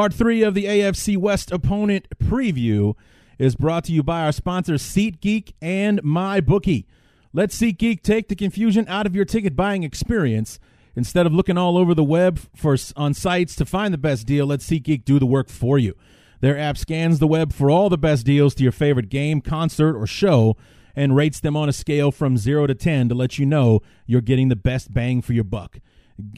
Part three of the AFC West opponent preview is brought to you by our sponsors SeatGeek and MyBookie. Let SeatGeek take the confusion out of your ticket buying experience. Instead of looking all over the web for on sites to find the best deal, let SeatGeek do the work for you. Their app scans the web for all the best deals to your favorite game, concert, or show and rates them on a scale from 0 to 10 to let you know you're getting the best bang for your buck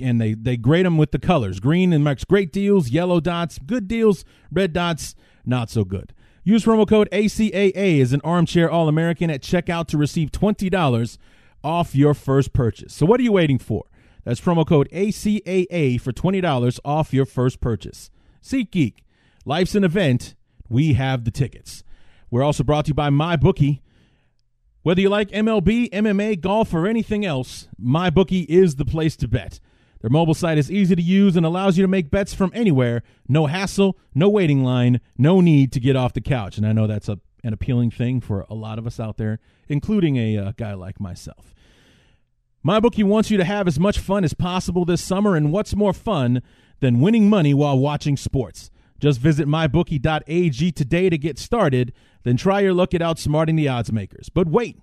and they they grade them with the colors. Green and marks great deals, yellow dots, good deals, red dots, not so good. Use promo code ACAA as an armchair All American at checkout to receive $20 off your first purchase. So, what are you waiting for? That's promo code ACAA for $20 off your first purchase. SeatGeek, life's an event. We have the tickets. We're also brought to you by MyBookie. Whether you like MLB, MMA, golf, or anything else, MyBookie is the place to bet. Their mobile site is easy to use and allows you to make bets from anywhere. No hassle, no waiting line, no need to get off the couch. And I know that's a, an appealing thing for a lot of us out there, including a uh, guy like myself. MyBookie wants you to have as much fun as possible this summer, and what's more fun than winning money while watching sports? Just visit mybookie.ag today to get started, then try your luck at outsmarting the odds makers. But wait!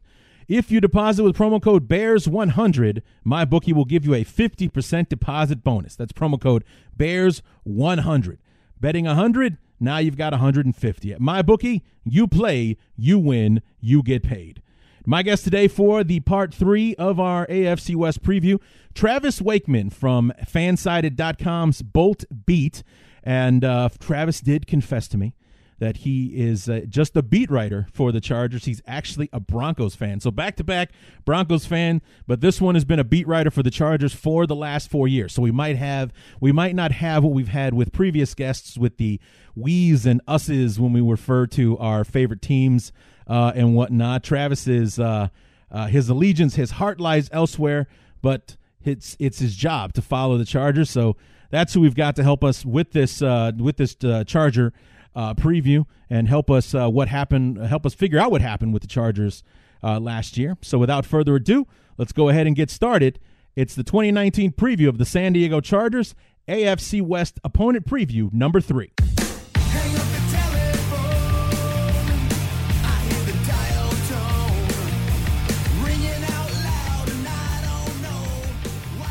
If you deposit with promo code BEARS100, my bookie will give you a 50% deposit bonus. That's promo code BEARS100. Betting 100, now you've got 150. At my bookie, you play, you win, you get paid. My guest today for the part three of our AFC West preview, Travis Wakeman from fansided.com's Bolt Beat. And uh, Travis did confess to me that he is uh, just a beat writer for the Chargers. He's actually a Broncos fan. So back to back Broncos fan, but this one has been a beat writer for the Chargers for the last 4 years. So we might have we might not have what we've had with previous guests with the we's and us's when we refer to our favorite teams uh, and whatnot. Travis is uh, uh, his allegiance, his heart lies elsewhere, but it's it's his job to follow the Chargers. So that's who we've got to help us with this uh, with this uh, Charger uh, preview and help us uh, what happened, help us figure out what happened with the Chargers uh, last year. So without further ado, let's go ahead and get started. It's the 2019 preview of the San Diego Chargers AFC West opponent preview number three.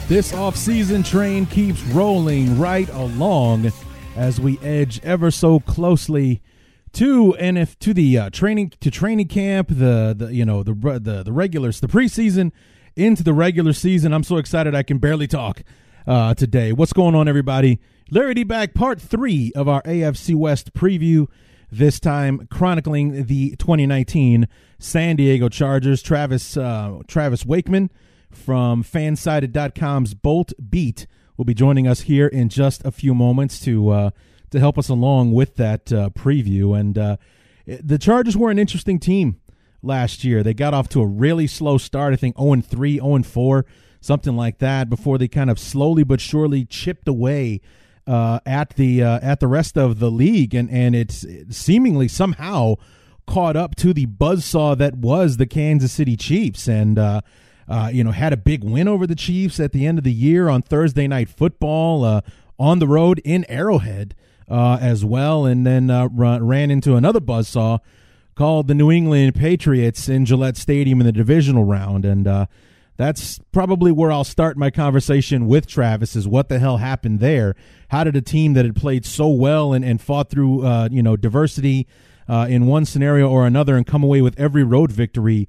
This offseason train keeps rolling right along as we edge ever so closely to and if to the uh, training to training camp, the the you know the the the regulars, the preseason into the regular season. I'm so excited I can barely talk uh, today. What's going on, everybody? Larry D back, part three of our AFC West preview. This time chronicling the 2019 San Diego Chargers. Travis uh, Travis Wakeman from Fansided.com's Bolt Beat will be joining us here in just a few moments to uh, to help us along with that uh, preview. And uh, the Chargers were an interesting team last year. They got off to a really slow start. I think 0 3, 0 4, something like that, before they kind of slowly but surely chipped away. Uh, at the uh, at the rest of the league, and and it's seemingly somehow caught up to the buzzsaw that was the Kansas City Chiefs, and uh, you know, had a big win over the Chiefs at the end of the year on Thursday Night Football uh, on the road in Arrowhead uh, as well, and then uh, run, ran into another buzzsaw called the New England Patriots in Gillette Stadium in the divisional round, and uh, that's probably where I'll start my conversation with Travis. Is what the hell happened there? How did a team that had played so well and, and fought through uh, you know diversity in one scenario or another and come away with every road victory?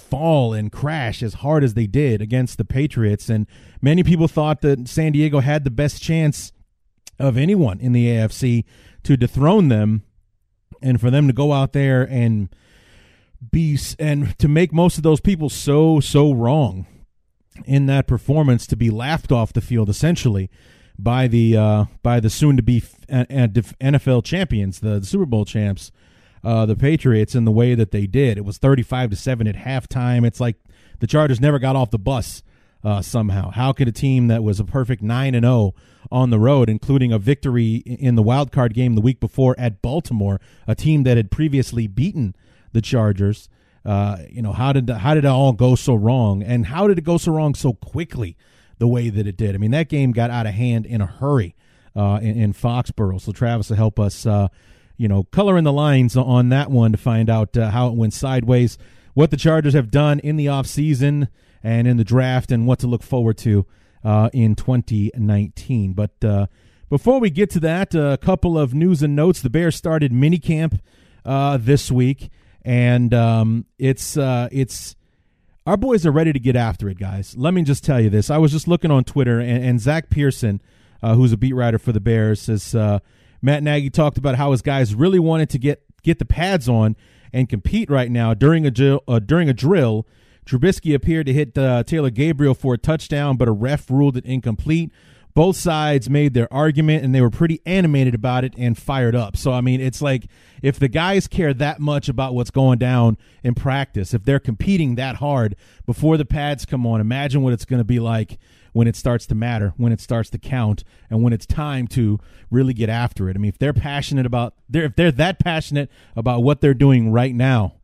Fall and crash as hard as they did against the Patriots. And many people thought that San Diego had the best chance of anyone in the AFC to dethrone them and for them to go out there and be and to make most of those people so so wrong in that performance to be laughed off the field essentially by the uh, by the soon to be NFL champions, the, the Super Bowl champs, uh, the Patriots, in the way that they did. It was thirty five to seven at halftime. It's like the Chargers never got off the bus uh, somehow. How could a team that was a perfect nine and zero oh on the road, including a victory in the wild card game the week before at Baltimore, a team that had previously beaten the Chargers? Uh, you know how did how did it all go so wrong, and how did it go so wrong so quickly, the way that it did? I mean, that game got out of hand in a hurry uh, in, in, Foxborough. So Travis will help us, uh, you know, color in the lines on that one to find out uh, how it went sideways, what the Chargers have done in the offseason and in the draft, and what to look forward to uh, in 2019. But uh, before we get to that, a couple of news and notes. The Bears started minicamp this week and um, it's uh, it's our boys are ready to get after it, guys. Let me just tell you this: I was just looking on Twitter, and, and Zach Pearson, uh, who's a beat writer for the Bears, says uh, Matt Nagy talked about how his guys really wanted to get get the pads on and compete right now during a drill. Uh, during a drill, Trubisky appeared to hit uh, Taylor Gabriel for a touchdown, but a ref ruled it incomplete both sides made their argument and they were pretty animated about it and fired up. So, I mean, it's like if the guys care that much about what's going down in practice, if they're competing that hard before the pads come on, imagine what it's going to be like when it starts to matter, when it starts to count, and when it's time to really get after it. I mean, if they're passionate about, they're, if they're that passionate about what they're doing right now,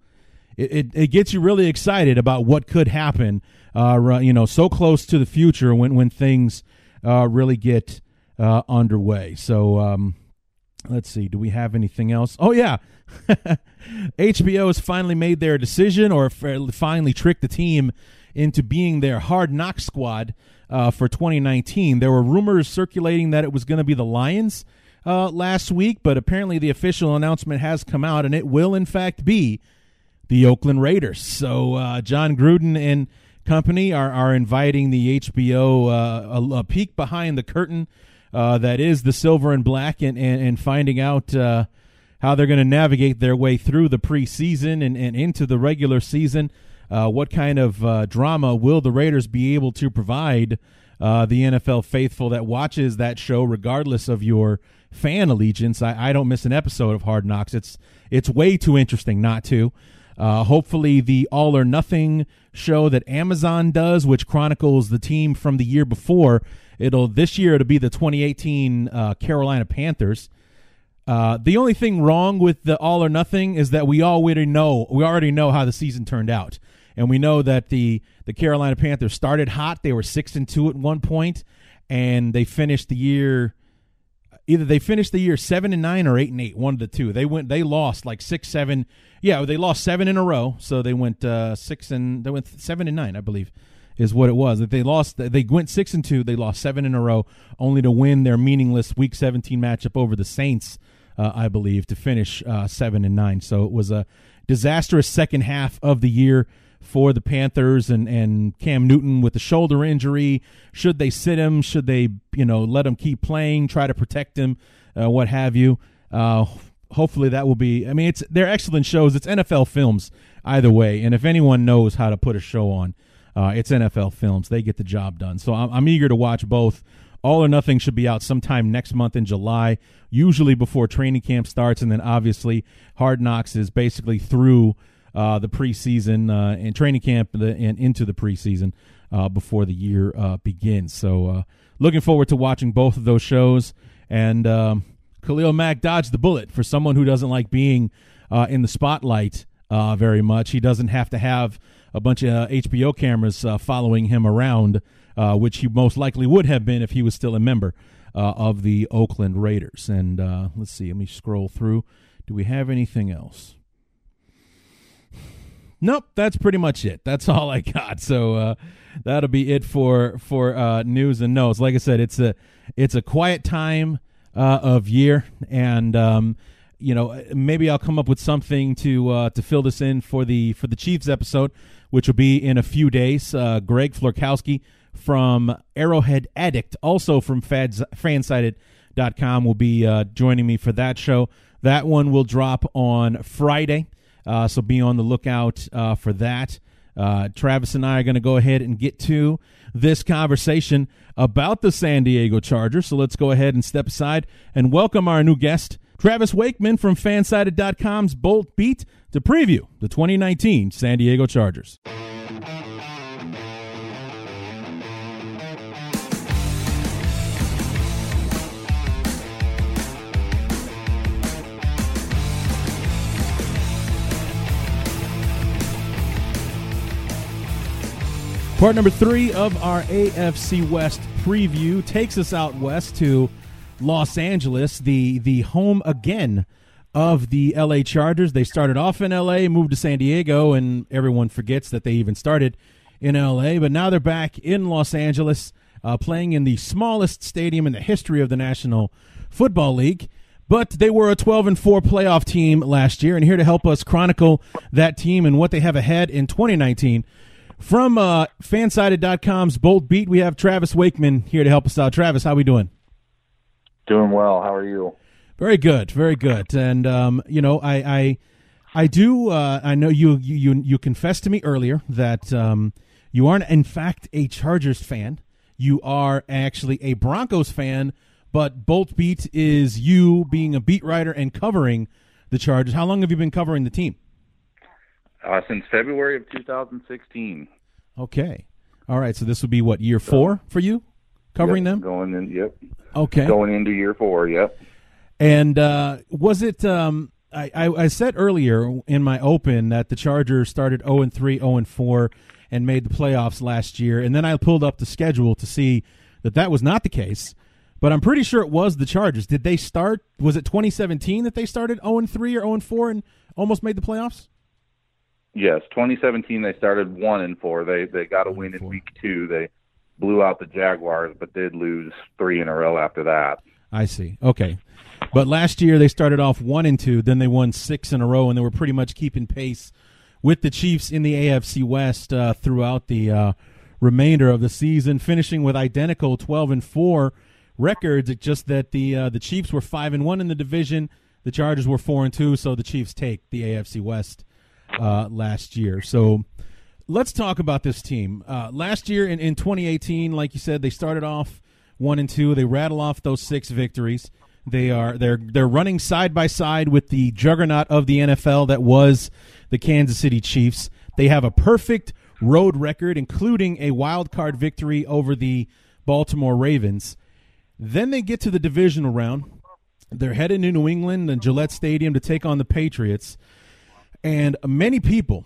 it, it, it gets you really excited about what could happen, uh, you know, so close to the future when, when things – uh, really get uh, underway. So um, let's see. Do we have anything else? Oh yeah, HBO has finally made their decision, or finally tricked the team into being their hard knock squad uh, for 2019. There were rumors circulating that it was going to be the Lions uh, last week, but apparently the official announcement has come out, and it will in fact be the Oakland Raiders. So uh, Jon Gruden and company are, are inviting the HBO uh, a, a, peek behind the curtain uh, that is the silver and black and, and, and finding out uh, how they're going to navigate their way through the preseason and, and into the regular season. Uh, what kind of uh, drama will the Raiders be able to provide uh, the NFL faithful that watches that show, regardless of your fan allegiance? I, I don't miss an episode of Hard Knocks. It's it's way too interesting not to. Uh, hopefully, the All or Nothing show that Amazon does, which chronicles the team from the year before, it'll this year it'll be the 2018 uh, Carolina Panthers. Uh, the only thing wrong with the All or Nothing is that we already know we already know how the season turned out, and we know that the the Carolina Panthers started hot. They were six and two at one point, and they finished the year either they finished the year seven and nine or eight and eight, one of the two. They went, they lost like six, seven. Yeah, they lost seven in a row. So they went uh, six and they went seven and nine, I believe, is what it was. If they lost, they went six and two. They lost seven in a row, only to win their meaningless Week 17 matchup over the Saints, uh, I believe, to finish uh, seven and nine. So it was a disastrous second half of the year for the Panthers and, and Cam Newton with the shoulder injury. Should they sit him? Should they, you know, let him keep playing, try to protect him, uh, what have you? Uh, hopefully that will be. I mean, it's they're excellent shows. It's NFL films either way, and if anyone knows how to put a show on, uh, it's NFL films. They get the job done. So I'm, I'm eager to watch both. All or Nothing should be out sometime next month in July, usually before training camp starts, and then obviously Hard Knocks is basically through uh, the preseason uh, and training camp and, the, and into the preseason uh, before the year uh, begins. So, uh, looking forward to watching both of those shows. And um, Khalil Mack dodged the bullet for someone who doesn't like being uh, in the spotlight very much. He doesn't have to have a bunch of HBO cameras following him around, which he most likely would have been if he was still a member of the Oakland Raiders. And let's see, let me scroll through. Do we have anything else? Nope, that's pretty much it. That's all I got. So uh, that'll be it for for uh, news and notes. Like I said, it's a it's a quiet time uh, of year, and um, you know maybe I'll come up with something to uh, to fill this in for the for the Chiefs episode, which will be in a few days. Uh, Greg Florkowski from Arrowhead Addict, also from Fads, Fansided.com, will be uh, joining me for that show. That one will drop on Friday. Uh, so be on the lookout uh, for that. Uh, Travis and I are going to go ahead and get to this conversation about the San Diego Chargers. So let's go ahead and step aside and welcome our new guest, Travis Wakeman from Fansided.com's Bolt Beat, to preview the 2019 San Diego Chargers. Part number three of our AFC West preview takes us out west to Los Angeles, the the home again of the LA Chargers. They started off in LA, moved to San Diego, and everyone forgets that they even started in LA. But now they're back in Los Angeles, uh, playing in the smallest stadium in the history of the National Football League. But they were a 12 and 4 playoff team last year, and here to help us chronicle that team and what they have ahead in 2019 from uh, fansided.com's Bolt Beat, we have Travis Wakeman here to help us out. Travis, how are we doing? Doing well. How are you? Very good, very good. And um, you know, I I, I do. Uh, I know you you you confessed to me earlier that um, you aren't in fact a Chargers fan. You are actually a Broncos fan. But Bolt Beat is you being a beat writer and covering the Chargers. How long have you been covering the team? Uh, since February of 2016. Okay. All right. So this would be what year four for you, covering yep, them. Going in. Yep. Okay. Going into year four. Yep. And uh, was it? Um, I, I, I said earlier in my open that the Chargers started 0 and 3, 0 and 4, and made the playoffs last year. And then I pulled up the schedule to see that that was not the case. But I'm pretty sure it was the Chargers. Did they start? Was it 2017 that they started 0 and 3 or 0 and 4 and almost made the playoffs? Yes, 2017 they started one and four. They they got a win in week two. They blew out the Jaguars, but did lose three in a row after that. I see. Okay, but last year they started off one and two. Then they won six in a row, and they were pretty much keeping pace with the Chiefs in the AFC West uh, throughout the uh, remainder of the season, finishing with identical 12 and four records. It's just that the uh, the Chiefs were five and one in the division. The Chargers were four and two, so the Chiefs take the AFC West uh, last year. So let's talk about this team. Uh, last year in, in 2018, like you said, they started off one and two. They rattle off those six victories. They are they're they're running side by side with the juggernaut of the NFL that was the Kansas City Chiefs. They have a perfect road record, including a wild card victory over the Baltimore Ravens. Then they get to the divisional round. They're headed to New England and Gillette Stadium to take on the Patriots. And many people,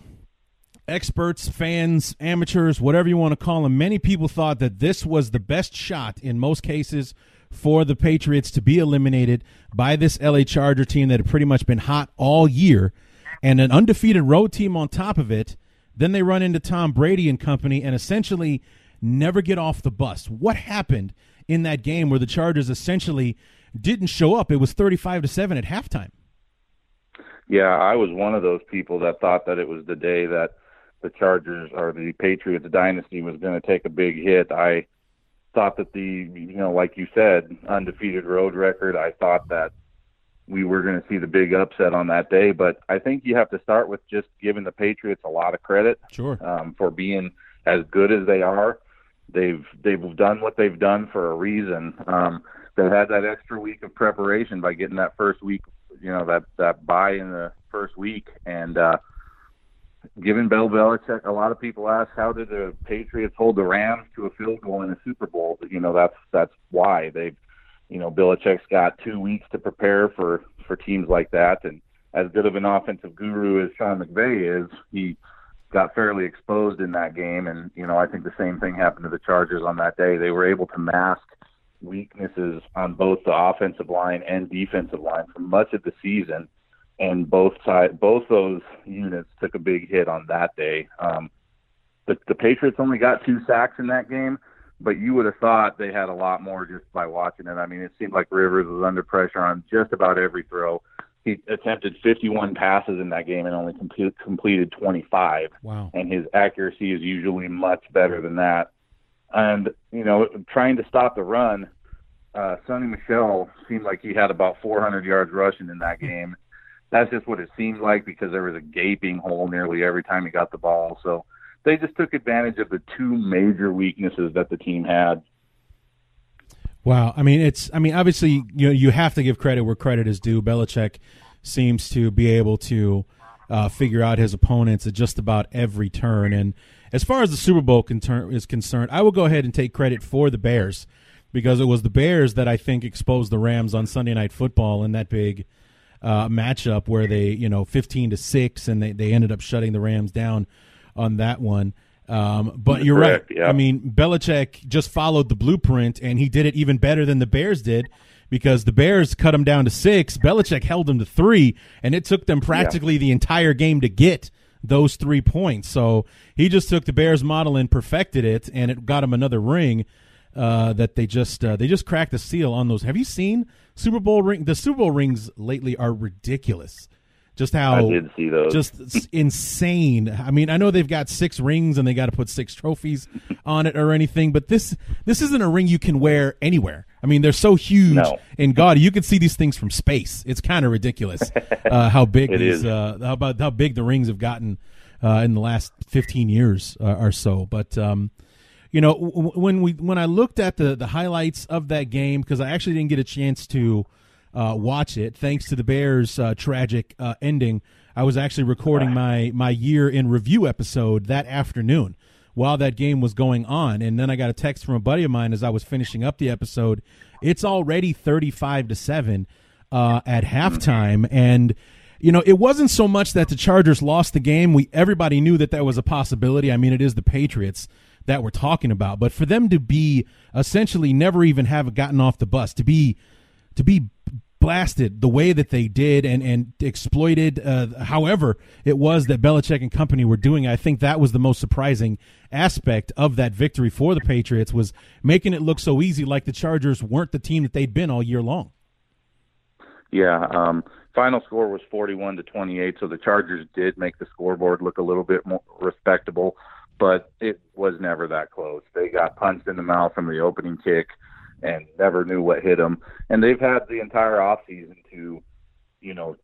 experts, fans, amateurs, whatever you want to call them, many people thought that this was the best shot in most cases for the Patriots to be eliminated by this LA Charger team that had pretty much been hot all year and an undefeated road team on top of it. Then they run into Tom Brady and company and essentially never get off the bus. What happened in that game where the Chargers essentially didn't show up? It was 35 to 7 at halftime. Yeah, I was one of those people that thought that it was the day that the Chargers or the Patriots dynasty was going to take a big hit. I thought that the, you know, like you said, undefeated road record, I thought that we were going to see the big upset on that day. But I think you have to start with just giving the Patriots a lot of credit sure. um, for being as good as they are. They've they've done what they've done for a reason. Um, they had that extra week of preparation by getting that first week you know that that bye in the first week. And uh given Bill Belichick a lot of people ask how did the Patriots hold the Rams to a field goal in the Super Bowl? You know that's that's why they've you know Belichick's got 2 weeks to prepare for for teams like that. And as good of an offensive guru as Sean McVay is he got fairly exposed in that game. And you know I think the same thing happened to the Chargers on that day. They were able to mask weaknesses on both the offensive line and defensive line for much of the season, and both side both those units took a big hit on that day. Um, the, the Patriots only got two sacks in that game, but you would have thought they had a lot more just by watching it. I mean, it seemed like Rivers was under pressure on just about every throw. He attempted 51 passes in that game and only complete, completed 25. Wow. And his accuracy is usually much better than that. And you know, trying to stop the run, uh, Sony Michel seemed like he had about 400 yards rushing in that game. That's just what it seemed like because there was a gaping hole nearly every time he got the ball. So they just took advantage of the two major weaknesses that the team had. Wow, I mean it's I mean obviously you know, you have to give credit where credit is due. Belichick seems to be able to uh, figure out his opponents at just about every turn. And as far as the Super Bowl is concerned, I will go ahead and take credit for the Bears because it was the Bears that I think exposed the Rams on Sunday Night Football in that big uh, matchup where they, you know, 15 to 6, and they, they ended up shutting the Rams down on that one. Um, but you're Correct, right. yeah. I mean, Belichick just followed the blueprint, and he did it even better than the Bears did because the Bears cut him down to six. Belichick held them to three, and it took them practically the entire game to get those three points. So he just took the Bears model and perfected it, and it got him another ring. Uh, that they just uh, they just cracked the seal on those. Have you seen Super Bowl ring? The Super Bowl rings lately are ridiculous. Just how I did see those. just insane. I mean, I know they've got six rings and they got to put six trophies on it or anything, but this this isn't a ring you can wear anywhere. I mean, they're so huge No. in God, you can see these things from space. It's kind of ridiculous uh, how big these is. uh, how about how big the rings have gotten uh, in the last fifteen years uh, or so. But um, you know, w- when we when I looked at the the highlights of that game because I actually didn't get a chance to uh, watch it thanks to the Bears' uh, tragic uh, ending. I was actually recording my my year in review episode that afternoon while that game was going on, and then I got a text from a buddy of mine as I was finishing up the episode. It's already thirty five to seven uh, at halftime, and you know, it wasn't so much that the Chargers lost the game. We everybody knew that that was a possibility. I mean, it is the Patriots that we're talking about, but for them to be essentially never even have gotten off the bus, to be to be blasted the way that they did and and exploited uh, however it was that Belichick and company were doing I think that was the most surprising aspect of that victory for the Patriots was making it look so easy like the Chargers weren't the team that they'd been all year long. Yeah, um, final score was 41 to 28, so the Chargers did make the scoreboard look a little bit more respectable, but it was never that close. They got punched in the mouth from the opening kick and never knew what hit them. And they've had the entire off season to, you know,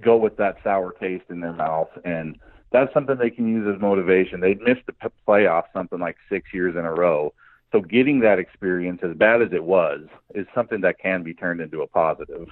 go with that sour taste in their mouth and that's something they can use as motivation. They'd missed the p- playoffs something like 6 years in a row. So getting that experience as bad as it was is something that can be turned into a positive.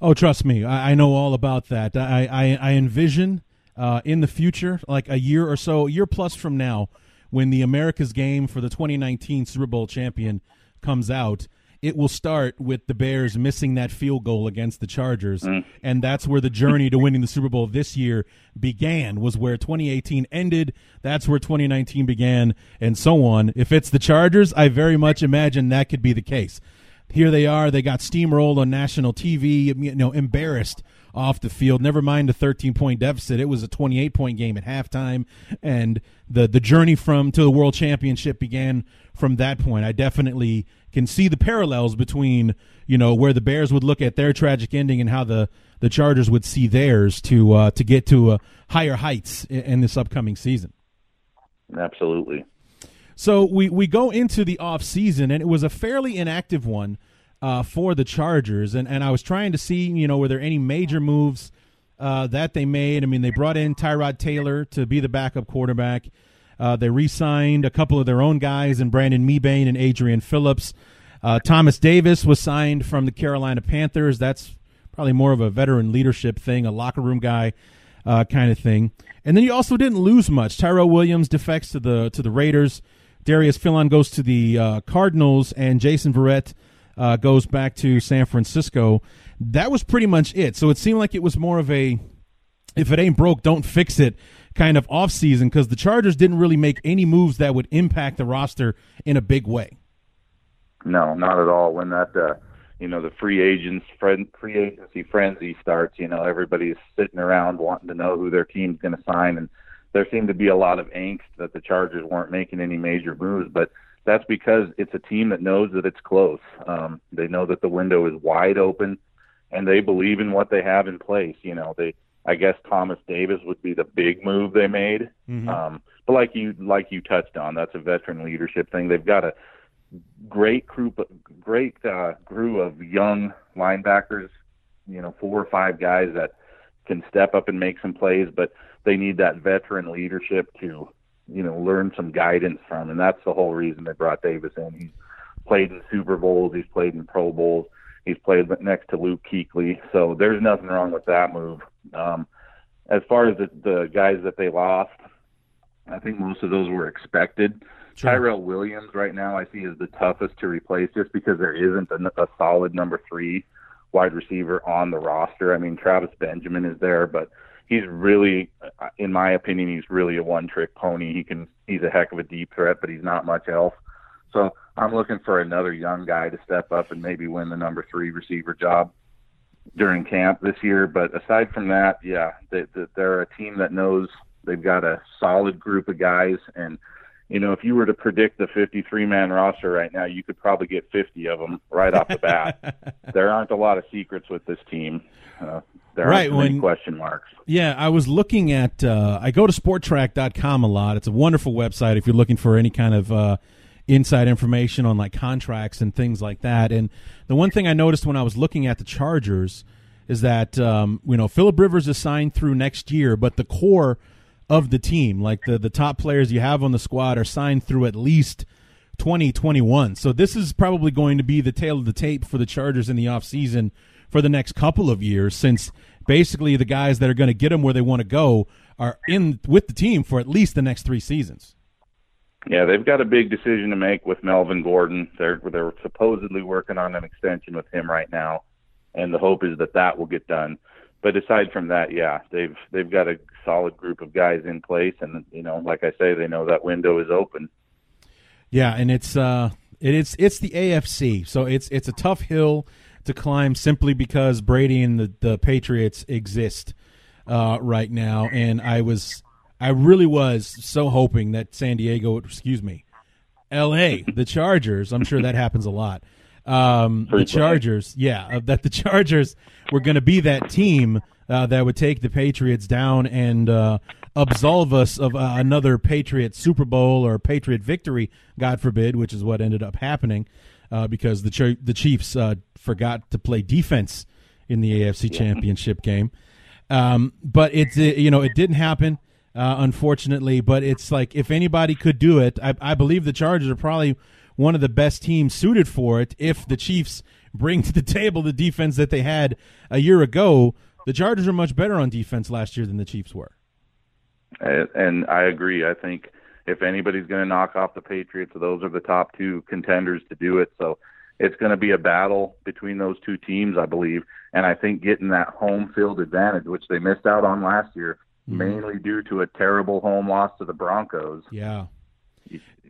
Oh, trust me, I, I know all about that. I I, I envision uh, in the future, like a year or so, a year plus from now, when the America's game for the 2019 Super Bowl champion comes out, it will start with the Bears missing that field goal against the Chargers, mm. and that's where the journey to winning the Super Bowl this year began. Was where 2018 ended. That's where 2019 began, and so on. If it's the Chargers, I very much imagine that could be the case here they are. They got steamrolled on national TV, you know, embarrassed off the field. Never mind the 13 point deficit. It was a 28 point game at halftime, and the the journey from to the world championship began from that point. I definitely can see the parallels between you know where the Bears would look at their tragic ending and how the the Chargers would see theirs to uh, to get to uh, higher heights in, in this upcoming season. Absolutely. So we, we go into the off season, and it was a fairly inactive one uh, for the Chargers. And, and I was trying to see, you know, were there any major moves uh, that they made? I mean, they brought in Tyrod Taylor to be the backup quarterback. Uh, they re-signed a couple of their own guys, and Brandon Mebane and Adrian Phillips. Uh, Thomas Davis was signed from the Carolina Panthers. That's probably more of a veteran leadership thing, a locker room guy uh, kind of thing. And then you also didn't lose much. Tyrell Williams defects to the to the Raiders. Darius Philon goes to the uh, Cardinals, and Jason Verrett uh, goes back to San Francisco. That was pretty much it. So it seemed like it was more of a if it ain't broke, don't fix it kind of off season because the Chargers didn't really make any moves that would impact the roster in a big way. No, not at all. When that, uh, you know, the free agents, friend, free agency frenzy starts, you know, everybody's sitting around wanting to know who their team's going to sign, and there seemed to be a lot of angst that the Chargers weren't making any major moves, but that's because it's a team that knows that it's close. Um, they know that the window is wide open, and they believe in what they have in place. You know, they, I guess Thomas Davis would be the big move they made. Um, but like you, like you touched on, that's a veteran leadership thing. They've got a great group, great uh, crew of young linebackers. You know, four or five guys that can step up and make some plays, but they need that veteran leadership to you know learn some guidance from, and that's the whole reason they brought Davis in. He's played in Super Bowls, he's played in Pro Bowls, he's played next to Luke Kuechly, so there's nothing wrong with that move. Um, as far as the, the guys that they lost, I think most of those were expected. Sure. Tyrell Williams right now I see is the toughest to replace just because there isn't a, a solid number three wide receiver on the roster. I mean Travis Benjamin is there, but he's really, uh, in my opinion, he's really a one-trick pony. He can, he's a heck of a deep threat, but he's not much else. So I'm looking for another young guy to step up and maybe win the number three receiver job during camp this year. But aside from that, yeah, they, they, they're a team that knows they've got a solid group of guys. And, you know, if you were to predict the 53 man roster right now, you could probably get 50 of them right off the bat. there aren't a lot of secrets with this team. Uh, there right, aren't when, question marks. Yeah, I was looking at, uh, I go to spotrac.com a lot. It's a wonderful website if you're looking for any kind of, uh, inside information on like contracts and things like that. And the one thing I noticed when I was looking at the Chargers is that um, you know Philip Rivers is signed through next year, but the core of the team, like the the top players you have on the squad, are signed through at least 2021. So this is probably going to be the tale of the tape for the Chargers in the offseason for the next couple of years, since basically the guys that are going to get them where they want to go are in with the team for at least the next three seasons. Yeah, they've got a big decision to make with Melvin Gordon. They're they're supposedly working on an extension with him right now, and the hope is that that will get done. But aside from that, yeah, they've they've got a solid group of guys in place, and you know, like I say, they know that window is open. Yeah, and it's uh, it's it's the AFC, so it's it's a tough hill to climb simply because Brady and the the Patriots exist uh, right now, and I was I really was so hoping that San Diego, excuse me, L.A. the Chargers. I'm sure that happens a lot. Um, the Chargers, yeah, that the Chargers were going to be that team uh, that would take the Patriots down and uh, absolve us of uh, another Patriot Super Bowl or Patriot victory, God forbid, which is what ended up happening uh, because the Ch- the Chiefs uh, forgot to play defense in the AFC Championship game. Um, but it's it, you know it didn't happen uh, unfortunately. But it's like if anybody could do it, I, I believe the Chargers are probably one of the best teams suited for it. If the Chiefs bring to the table the defense that they had a year ago, the Chargers are much better on defense last year than the Chiefs were. And I agree. I think if anybody's going to knock off the Patriots, those are the top two contenders to do it. So it's going to be a battle between those two teams, I believe. And I think getting that home field advantage, which they missed out on last year, mm-hmm. mainly due to a terrible home loss to the Broncos. Yeah.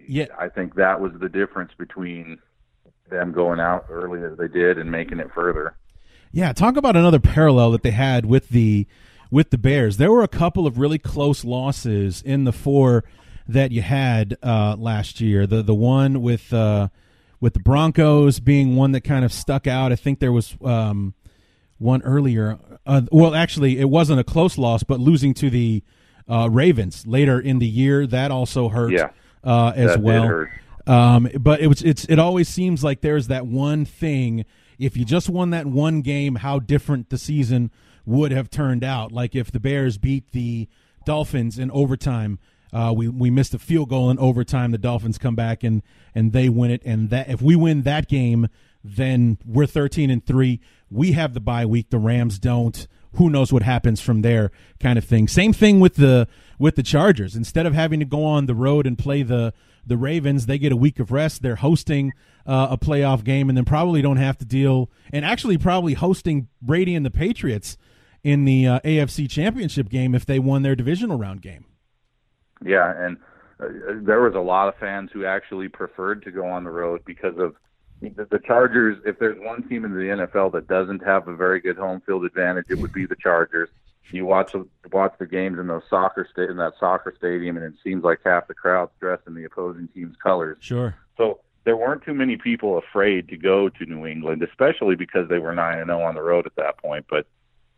Yeah. I think that was the difference between them going out early as they did and making it further. Yeah, talk about another parallel that they had with the with the Bears. There were a couple of really close losses in the four that you had uh, last year. The the one with uh, with the Broncos being one that kind of stuck out. I think there was um, one earlier. Uh, well, actually, it wasn't a close loss, but losing to the uh, Ravens later in the year that also hurt. Yeah, uh, as well. Um, but it was it's it always seems like there's that one thing. If you just won that one game, how different the season would have turned out. Like if the Bears beat the Dolphins in overtime. Uh, we we missed a field goal in overtime. The Dolphins come back and and they win it. And that if we win that game, then we're 13 and 3. We have the bye week, the Rams don't. Who knows what happens from there kind of thing. Same thing with the with the Chargers. Instead of having to go on the road and play the the Ravens, they get a week of rest. They're hosting uh, a playoff game and then probably don't have to deal and actually probably hosting Brady and the Patriots in the uh, AFC Championship game if they won their divisional round game. Yeah, and uh, there was a lot of fans who actually preferred to go on the road because of the Chargers, if there's one team in the NFL that doesn't have a very good home field advantage, it would be the Chargers. You watch watch the games in those soccer sta- in that soccer stadium, and it seems like half the crowd's dressed in the opposing team's colors. Sure. So there weren't too many people afraid to go to New England, especially because they were nine and zero oh on the road at that point. But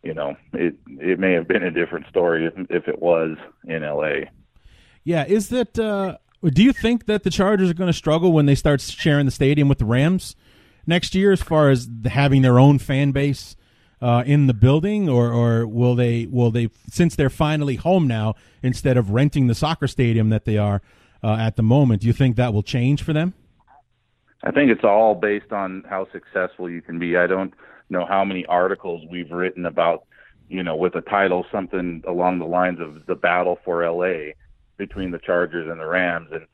you know, it it may have been a different story if, if it was in L.A. Yeah, is that uh, do you think that the Chargers are going to struggle when they start sharing the stadium with the Rams next year, as far as having their own fan base uh, in the building, or or will they will they since they're finally home now instead of renting the soccer stadium that they are uh, at the moment? Do you think that will change for them? I think it's all based on how successful you can be. I don't know how many articles we've written about, you know, with a title something along the lines of the battle for LA between the Chargers and the Rams and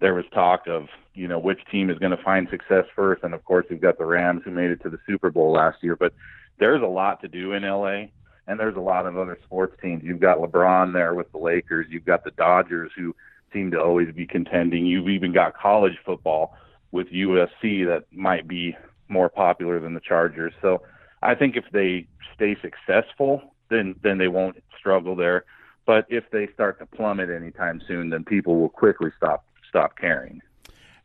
there was talk of, you know, which team is going to find success first and of course we've got the Rams who made it to the Super Bowl last year, but there's a lot to do in LA and there's a lot of other sports teams. You've got LeBron there with the Lakers, you've got the Dodgers who seem to always be contending. You've even got college football with USC that might be more popular than the Chargers. So I think if they stay successful, then then they won't struggle there. But if they start to plummet anytime soon, then people will quickly stop stop caring.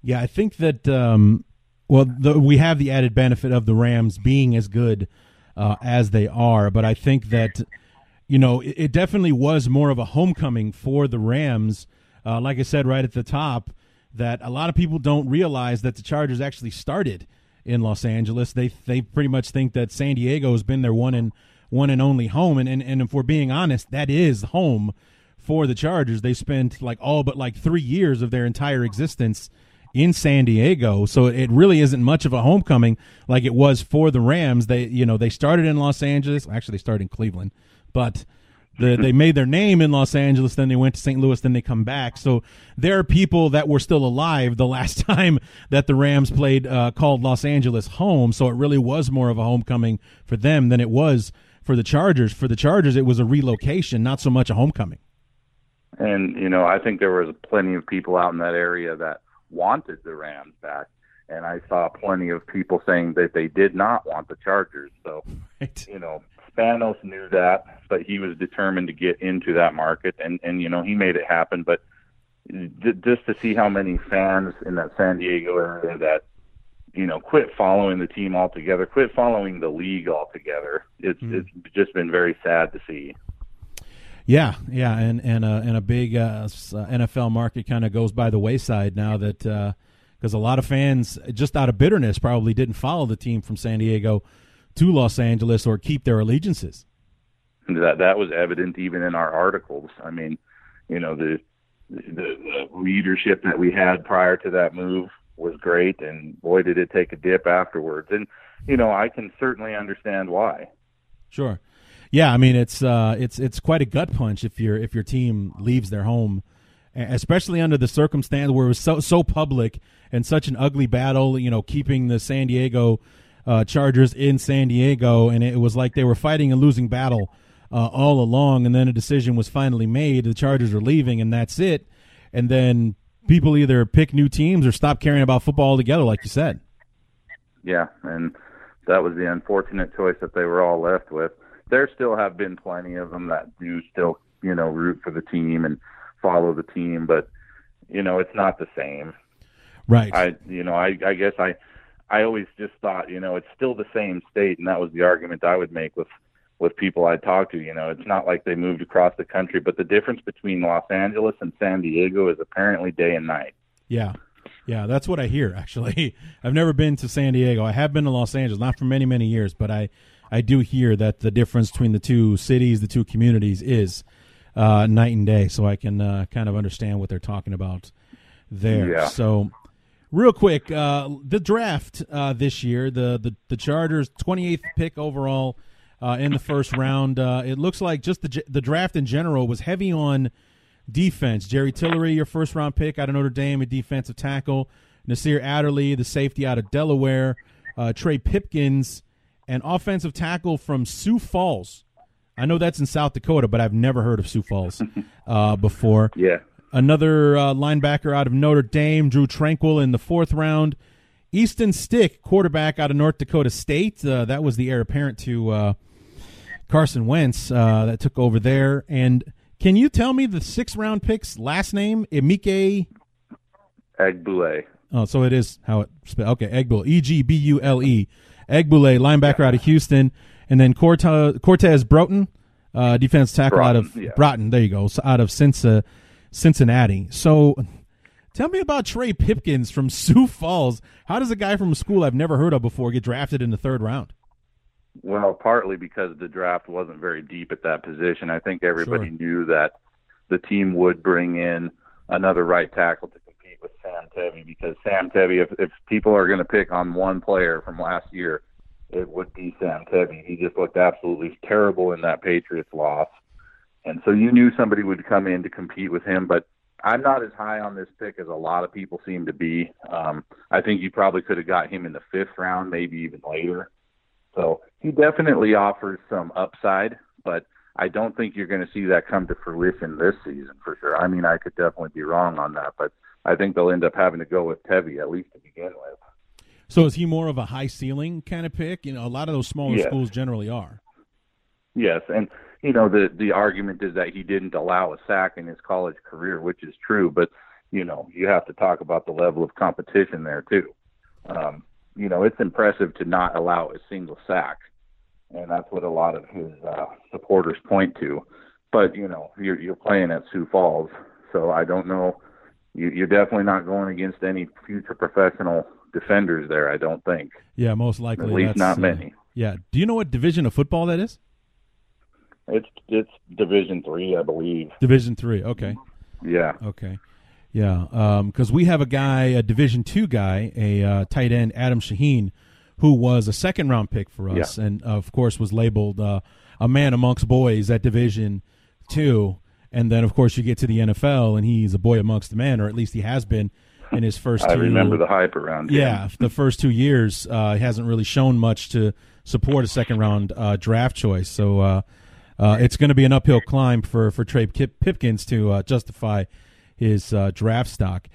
Yeah, I think that um, well, the, we have the added benefit of the Rams being as good uh, as they are, but I think that you know it, it, definitely was more of a homecoming for the Rams. Uh, like I said right at the top, that a lot of people don't realize that the Chargers actually started in Los Angeles. They they pretty much think that San Diego has been their one and one and only home. And and, and if we're being honest, that is home for the Chargers. They spent like all but like three years of their entire existence in San Diego. So it really isn't much of a homecoming like it was for the Rams. They you know they started in Los Angeles. Actually, they started in Cleveland, but the, they made their name in Los Angeles, then they went to St. Louis, then they come back. So there are people that were still alive the last time that the Rams played uh, called Los Angeles home. So it really was more of a homecoming for them than it was for the Chargers. For the Chargers, it was a relocation, not so much a homecoming. And you know, I think there was plenty of people out in that area that wanted the Rams back and I saw plenty of people saying that they did not want the Chargers. So, right. you know, Spanos knew that, but he was determined to get into that market, and and you know he made it happen. But just to see how many fans in that San Diego area that you know quit following the team altogether, quit following the league altogether, it's mm. it's just been very sad to see. Yeah, yeah, and and a and a big uh, NFL market kind of goes by the wayside now that because uh, a lot of fans just out of bitterness probably didn't follow the team from San Diego to Los Angeles or keep their allegiances. That that was evident even in our articles. I mean, you know, the the, the leadership that we had prior to that move was great, and boy, did it take a dip afterwards. And you know, I can certainly understand why. Sure. Yeah, I mean it's uh, it's it's quite a gut punch if your if your team leaves their home, especially under the circumstance where it was so so public and such an ugly battle. You know, keeping the San Diego uh, Chargers in San Diego, and it was like they were fighting a losing battle uh, all along. And then a decision was finally made. The Chargers are leaving, and that's it. And then people either pick new teams or stop caring about football altogether, like you said. Yeah, and that was the unfortunate choice that they were all left with. There still have been plenty of them that do still, you know, root for the team and follow the team, but you know, it's not the same. Right. I, you know, I, I guess I, I always just thought, you know, it's still the same state, and that was the argument I would make with with people I talk to. You know, it's not like they moved across the country, but the difference between Los Angeles and San Diego is apparently day and night. Yeah. Yeah, that's what I hear actually. I've never been to San Diego. I have been to Los Angeles, not for many, many years, but I I do hear that the difference between the two cities, the two communities is uh, night and day. So I can uh, kind of understand what they're talking about there. Yeah. So Real quick, uh, the draft uh, this year, the, the, the Chargers' 28th pick overall uh, in the first round. Uh, it looks like just the the draft in general was heavy on defense. Jerry Tillery, your first round pick out of Notre Dame, a defensive tackle. Nasir Adderley, the safety out of Delaware. Uh, Trey Pipkins, an offensive tackle from Sioux Falls. I know that's in South Dakota, but I've never heard of Sioux Falls uh, before. Yeah. Another uh, linebacker out of Notre Dame, Drue Tranquill, in the fourth round. Easton Stick, quarterback out of North Dakota State. Uh, that was the heir apparent to uh, Carson Wentz uh, that took over there. And can you tell me the sixth round pick's last name? Emeka Egbule. Oh, so it is how it spelled. Okay, Egbule. E G B U L E. Egbule, linebacker out of Houston. And then Cortez, Cortez Broughton, uh, defense tackle Broughton, out of yeah. Broughton. There you go. So out of. Cincinnati. So tell me about Trey Pipkins from Sioux Falls. How does a guy from a school I've never heard of before get drafted in the third round? Well, partly because the draft wasn't very deep at that position. I think everybody Sure. knew that the team would bring in another right tackle to compete with Sam Tevi because Sam Tevi, if, if people are going to pick on one player from last year, it would be Sam Tevi. He just looked absolutely terrible in that Patriots loss. And so you knew somebody would come in to compete with him, but I'm not as high on this pick as a lot of people seem to be. Um, I think you probably could have got him in the fifth round, maybe even later. So he definitely offers some upside, but I don't think you're going to see that come to fruition this season for sure. I mean, I could definitely be wrong on that, but I think they'll end up having to go with Tevi at least to begin with. So is he more of a high ceiling kind of pick? You know, a lot of those smaller Yes. schools generally are. Yes, and you know the the argument is that he didn't allow a sack in his college career, which is true, but you know you have to talk about the level of competition there too. Um, you know, it's impressive to not allow a single sack, and that's what a lot of his uh, supporters point to. But you know, you're you're playing at Sioux Falls, so I don't know. You, you're definitely not going against any future professional defenders there. I don't think. Yeah, most likely. At least not uh, many. yeah. Do you know what division of football that is? It's it's Division three, I believe. Division three. Okay. Yeah. Okay. Yeah, because we have a guy, a Division two guy, a uh, tight end, Adam Shaheen, who was a second round pick for us, Yeah. and of course was labeled uh, a man amongst boys at Division two. And then, of course, you get to the NFL, and he's a boy amongst the men, or at least he has been in his first. I two, remember the hype around him. Yeah, the first two years, uh, he hasn't really shown much to support a second round uh, draft choice. So uh, uh, it's going to be an uphill climb for for Trey Pipkins to uh, justify his uh, draft stock.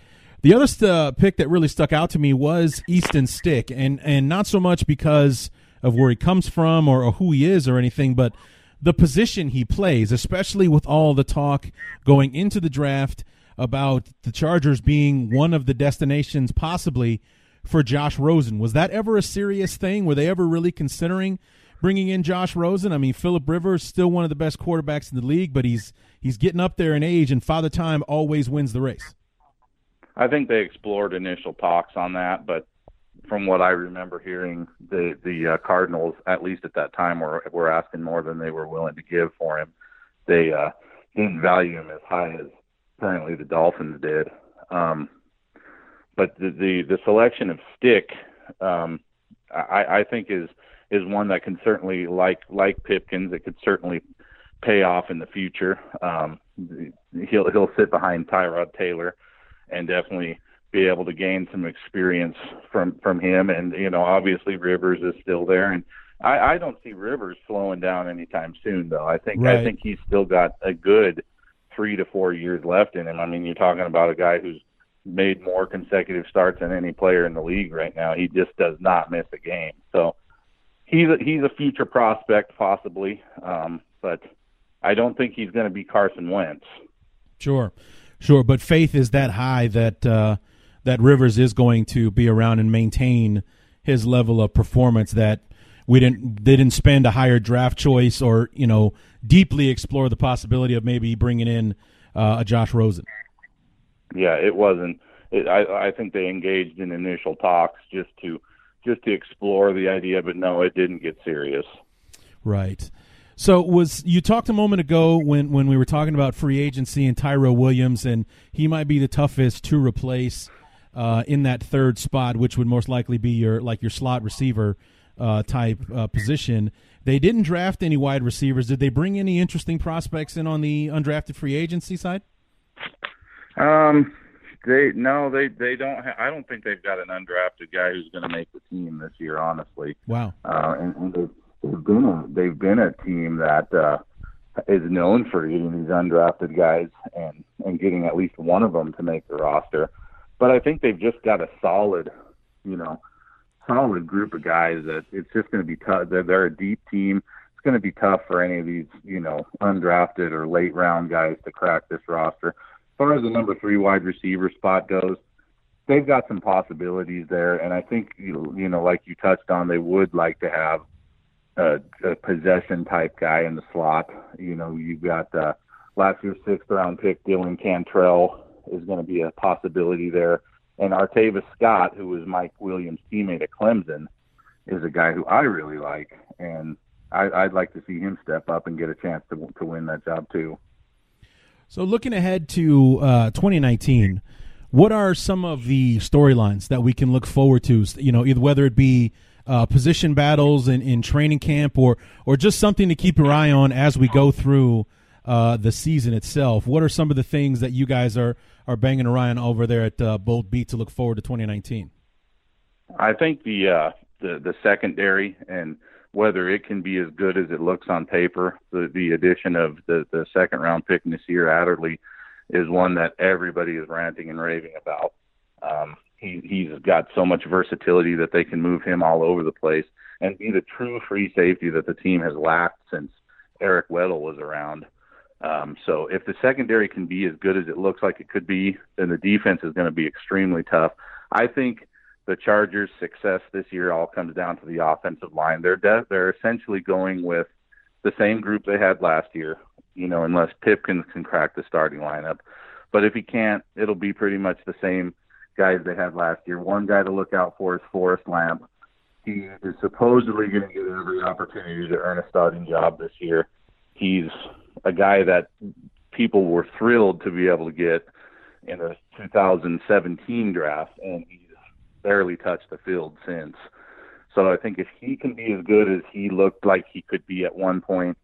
The other st- uh, pick that really stuck out to me was Easton Stick, and and not so much because of where he comes from or, or who he is or anything, but the position he plays, especially with all the talk going into the draft about the Chargers being one of the destinations possibly for Josh Rosen. Was that ever a serious thing? Were they ever really considering bringing in Josh Rosen? I mean, Philip Rivers still one of the best quarterbacks in the league, but he's he's getting up there in age, and Father Time always wins the race. I think they explored initial talks on that, but from what I remember hearing, the the uh, Cardinals, at least at that time, were were asking more than they were willing to give for him. They uh, didn't value him as high as apparently the Dolphins did. Um, but the, the the selection of Stick, um, I, I think is is one that can certainly like like Pipkins. It could certainly pay off in the future. Um, he'll he'll sit behind Tyrod Taylor and definitely be able to gain some experience from from him. And you know, obviously Rivers is still there, and I, I don't see Rivers slowing down anytime soon. Though I think Right. I think he's still got a good three to four years left in him. I mean, you're talking about a guy who's made more consecutive starts than any player in the league right now. He just does not miss a game. So he's a, he's a future prospect possibly, um, but I don't think he's going to be Carson Wentz. Sure, sure, but faith is that high that uh, that Rivers is going to be around and maintain his level of performance. That we didn't they didn't spend a higher draft choice or you know deeply explore the possibility of maybe bringing in uh, a Josh Rosen. yeah, it wasn't. It, I I think they engaged in initial talks just to just to explore the idea, but no, it didn't get serious. Right. So was you talked a moment ago when when we were talking about free agency and Tyrell Williams and he might be the toughest to replace uh, in that third spot, which would most likely be your like your slot receiver uh, type uh, position. They didn't draft any wide receivers. Did they bring any interesting prospects in on the undrafted free agency side? Um, they no, they they don't. Ha- I don't think they've got an undrafted guy who's going to make the team this year. Honestly, Wow. uh, and, and they've, they've been a, they've been a team that uh, is known for getting these undrafted guys and and getting at least one of them to make the roster. But I think they've just got a solid, you know, solid group of guys that it's just going to be tough. They're, they're a deep team. It's going to be tough for any of these, you know, undrafted or late round guys to crack this roster. Far as the number three wide receiver spot goes, they've got some possibilities there, and I think you you know, like you touched on, they would like to have a, a possession type guy in the slot. You know, you've got uh, last year's sixth round pick Dylan Cantrell is going to be a possibility there, and Artavis Scott, who was Mike Williams' teammate at Clemson, is a guy who I really like, and I, I'd like to see him step up and get a chance to to win that job too. So, looking ahead to uh, 2019, what are some of the storylines that we can look forward to? You know, either whether it be uh, position battles in, in training camp or or just something to keep your eye on as we go through uh, the season itself. What are some of the things that you guys are are banging around over there at uh, Bolt Beat to look forward to 2019? I think the uh, the the secondary and whether it can be as good as it looks on paper. The the addition of the the second round pick Nasir Adderley is one that everybody is ranting and raving about. Um, he he's got so much versatility that they can move him all over the place and be the true free safety that the team has lacked since Eric Weddle was around. Um, so if the secondary can be as good as it looks like it could be, then the defense is going to be extremely tough. I think the Chargers' success this year all comes down to the offensive line. They're de- they're essentially going with the same group they had last year, you know, unless Pipkins can crack the starting lineup. But if he can't, it'll be pretty much the same guys they had last year. One guy to look out for is Forrest Lamp. He is supposedly going to get every opportunity to earn a starting job this year. He's a guy that people were thrilled to be able to get in the 2017 draft, and he's barely touched the field since. So I think if he can be as good as he looked like he could be at one point,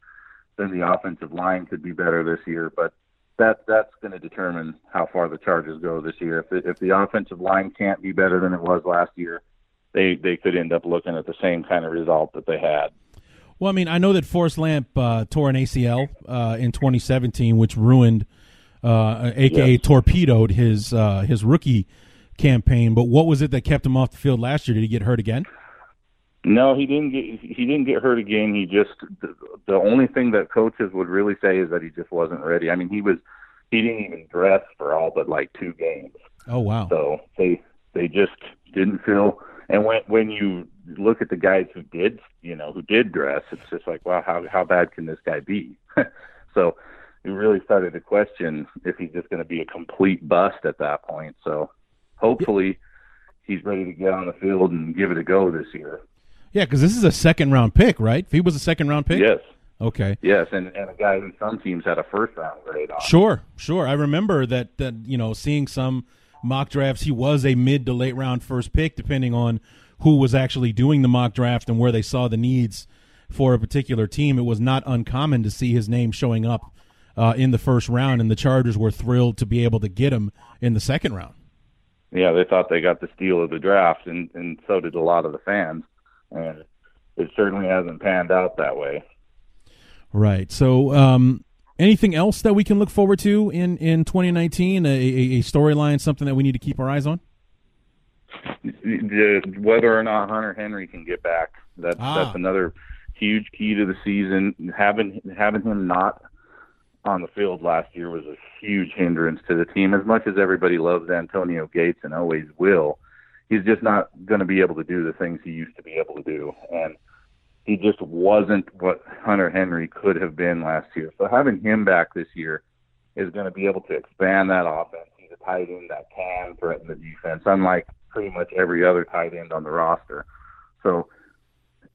then the offensive line could be better this year. But that that's going to determine how far the Chargers go this year. If the, if the offensive line can't be better than it was last year, they they could end up looking at the same kind of result that they had. Well, I mean, I know that Forrest Lamp uh, tore an ACL uh, in 2017, which ruined, uh, aka yes. torpedoed his uh, his rookie campaign. But what was it that kept him off the field last year? Did he get hurt again? No, he didn't get he didn't get hurt again. He just the, the only thing that coaches would really say is that he just wasn't ready. I mean, he was he didn't even dress for all but like two games. Oh wow! So they they just didn't feel. And when when you look at the guys who did, you know, who did dress, it's just like, wow, how how bad can this guy be? so we really started to question if he's just going to be a complete bust at that point. So hopefully he's ready to get on the field and give it a go this year. Yeah, because this is a second round pick, right? If he was a second round pick, yes. Okay. Yes, and, and a guy who some teams had a first round grade on. Sure, sure. I remember that that you know seeing some mock drafts, he was a mid to late round first pick, depending on who was actually doing the mock draft and where they saw the needs for a particular team. It was not uncommon to see his name showing up uh, in the first round, and the Chargers were thrilled to be able to get him in the second round. Yeah, they thought they got the steal of the draft, and and so did a lot of the fans, and it certainly hasn't panned out that way. Right. So, um, anything else that we can look forward to in in 2019? A, a, a storyline, something that we need to keep our eyes on whether or not Hunter Henry can get back. That's ah. that's another huge key to the season. Having having him not on the field last year was a huge hindrance to the team. As much as everybody loves Antonio Gates and always will, he's just not going to be able to do the things he used to be able to do, and he just wasn't what Hunter Henry could have been last year. So having him back this year is going to be able to expand that offense. He's a tight end that can threaten the defense, unlike pretty much every other tight end on the roster. So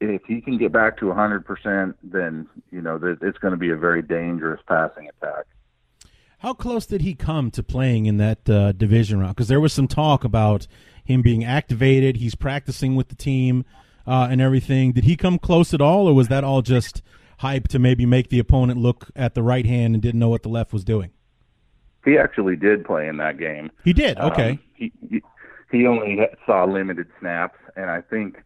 if he can get back to 100%, then, you know, it's going to be a very dangerous passing attack. How close did he come to playing in that uh, division round? Because there was some talk about him being activated. He's practicing with the team uh, and everything. Did he come close at all, or was that all just hype to maybe make the opponent look at the right hand and didn't know what the left was doing? He actually did play in that game. He did. Okay. Um, he, he he only saw limited snaps, and I think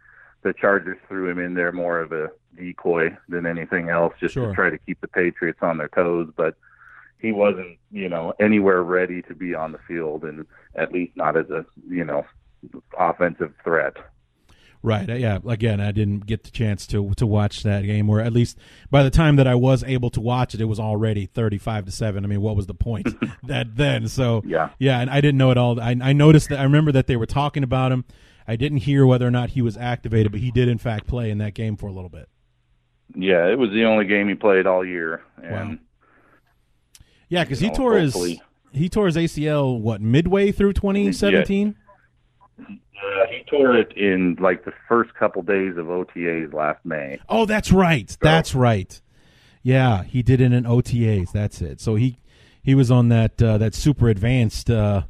the Chargers threw him in there more of a decoy than anything else, just sure. to try to keep the Patriots on their toes. But he wasn't, you know, anywhere ready to be on the field, and at least not as a, you know, offensive threat. Right. Yeah. Again, I didn't get the chance to to watch that game, or at least by the time that I was able to watch it, it was already thirty five to seven. I mean, what was the point that then? So yeah, yeah. And I didn't know it all. I, I noticed that. I remember that they were talking about him. I didn't hear whether or not he was activated, but he did in fact play in that game for a little bit. Yeah, it was the only game he played all year, and wow. yeah, because he know, tore his he tore his ACL what midway through 2017. Yeah Uh, he tore it in like the first couple days of OTAs last May. Oh, that's right. That's right. Yeah, he did it in OTAs. That's it. So he he was on that uh, that super advanced uh,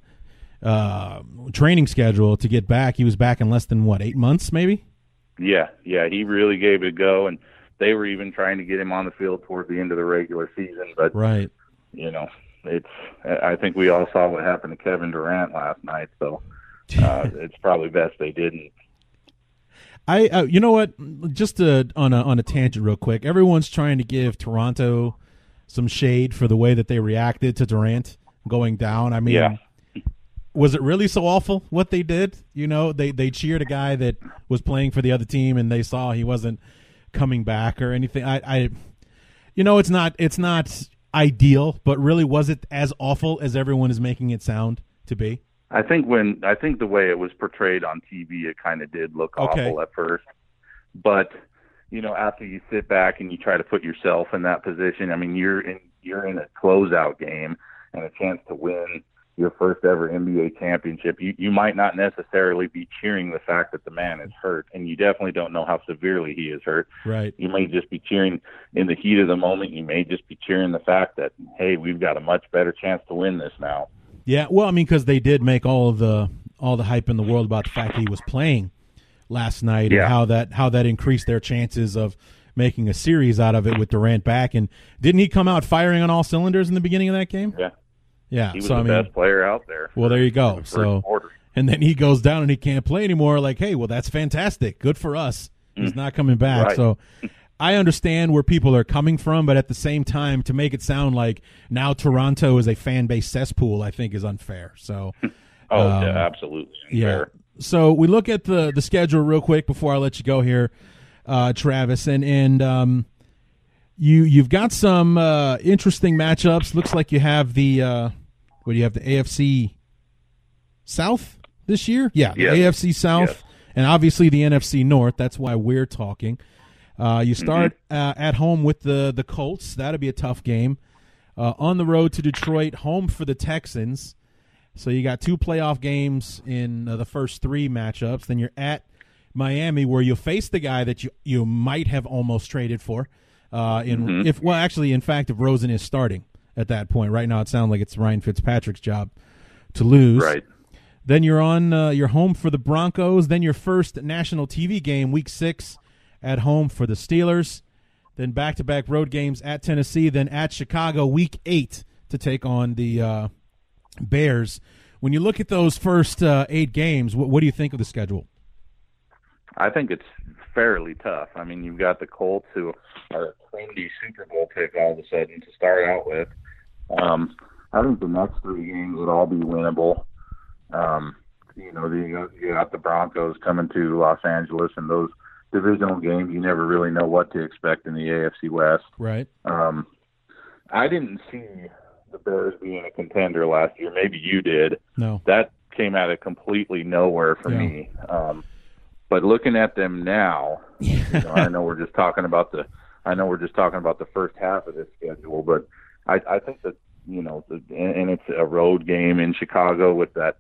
uh, training schedule to get back. He was back in less than what eight months, maybe. Yeah, yeah, he really gave it a go, and they were even trying to get him on the field towards the end of the regular season. But right, you know, it's. I think we all saw what happened to Kevin Durant last night, so uh, it's probably best they didn't. I, uh, you know what? Just to, on a on a tangent, real quick. Everyone's trying to give Toronto some shade for the way that they reacted to Durant going down. I mean, yeah. Was it really so awful what they did? You know, they they cheered a guy that was playing for the other team, and they saw he wasn't coming back or anything. I, I you know, it's not it's not ideal, but really, was it as awful as everyone is making it sound to be? I think when I think the way it was portrayed on TV, it kind of did look Okay. awful at first, but you know, after you sit back and you try to put yourself in that position, I mean, you're in you're in a closeout game and a chance to win your first ever NBA championship. You you might not necessarily be cheering the fact that the man is hurt, and you definitely don't know how severely he is hurt. Right. You may just be cheering in the heat of the moment. You may just be cheering the fact that hey, we've got a much better chance to win this now. Yeah, well, I mean, because they did make all of the all the hype in the world about the fact that he was playing last night Yeah. and how that how that increased their chances of making a series out of it with Durant back. And didn't he come out firing on all cylinders in the beginning of that game? Yeah, Yeah. he was so the I mean, best player out there. well, there you go. So, quarter. and then he goes down and he can't play anymore. Like, hey, well, that's fantastic. Good for us. He's not coming back. Mm. Right. So. I understand where people are coming from, but at the same time, to make it sound like now Toronto is a fan base cesspool, I think is unfair. So, Oh, Um, yeah, absolutely. yeah. So we look at the the schedule real quick before I let you go here, uh, Travis, and and um, you you've got some uh, interesting matchups. Looks like you have the uh, what do you have the AFC South this year? Yeah, the Yes. AFC South, Yes. and obviously the NFC North. That's why we're talking. Uh, you start uh, at home with the the Colts. That'll be a tough game. Uh, on the road to Detroit, home for the Texans. So you got two playoff games in uh, the first three matchups. Then you're at Miami, where you face the guy that you you might have almost traded for. Uh, in if well, actually, in fact, if Rosen is starting at that point, right now it sounds like it's Ryan Fitzpatrick's job to lose. Right. Then you're on uh, you're home for the Broncos. Then your first national TV game, Week Six, at home for the Steelers. Then back to back road games at Tennessee. Then at Chicago, Week Eight to take on the uh, Bears. When you look at those first uh, eight games, what, what do you think of the schedule? I think it's fairly tough. I mean, you've got the Colts who are a trendy Super Bowl pick all of a sudden to start out with. Um, I think the next three games would all be winnable. Um, you know, the, you got the Broncos coming to Los Angeles, and those divisional games, you never really know what to expect in the AFC West. Right. Um, I didn't see the Bears being a contender last year. Maybe you did No. that came out of completely nowhere for Yeah. me. Um, but looking at them now, you know, I know we're just talking about the, I know we're just talking about the first half of this schedule, but I, I think that you know, the, and, and it's a road game in Chicago with that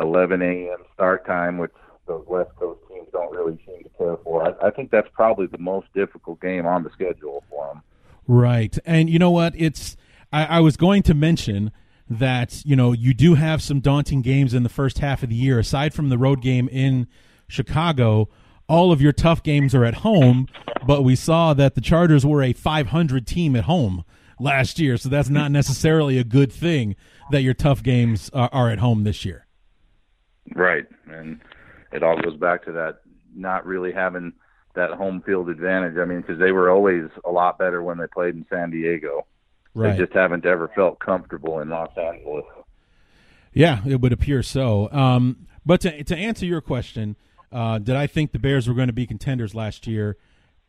11 a.m. start time, which those West Coast teams don't really seem to care for. I, I think that's probably the most difficult game on the schedule for them. Right. And you know what? It's I, I was going to mention that, you know, you do have some daunting games in the first half of the year. Aside from the road game in Chicago, all of your tough games are at home, but we saw that the Chargers were a 500 team at home last year, so that's not necessarily a good thing that your tough games are, are at home this year. Right, and it all goes back to that not really having that home field advantage. I mean, because they were always a lot better when they played in San Diego. Right. They just haven't ever felt comfortable in Los Angeles. Yeah, it would appear so. Um, but to, to answer your question, uh, did I think the Bears were going to be contenders last year?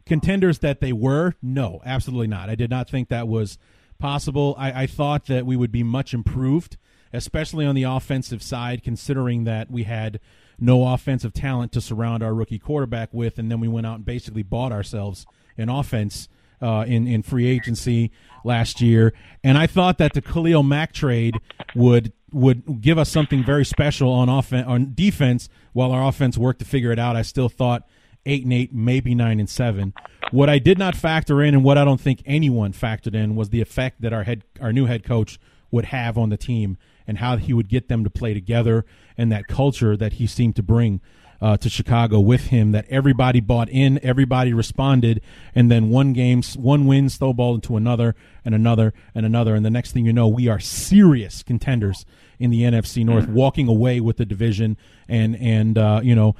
Contenders that they were? No, absolutely not. I did not think that was possible. I, I thought that we would be much improved, especially on the offensive side, considering that we had no offensive talent to surround our rookie quarterback with, and then we went out and basically bought ourselves an offense uh, in in free agency last year, and I thought that the Khalil Mack trade would would give us something very special on offense on defense while our offense worked to figure it out. I still thought eight and eight, maybe nine and seven. What I did not factor in, and what I don't think anyone factored in, was the effect that our head, our new head coach, would have on the team and how he would get them to play together and that culture that he seemed to bring uh, to Chicago with him. That everybody bought in, everybody responded, and then one game, one win snowballed into another and another and another, and the next thing you know, we are serious contenders in the NFC North, mm-hmm. walking away with the division and and uh, you know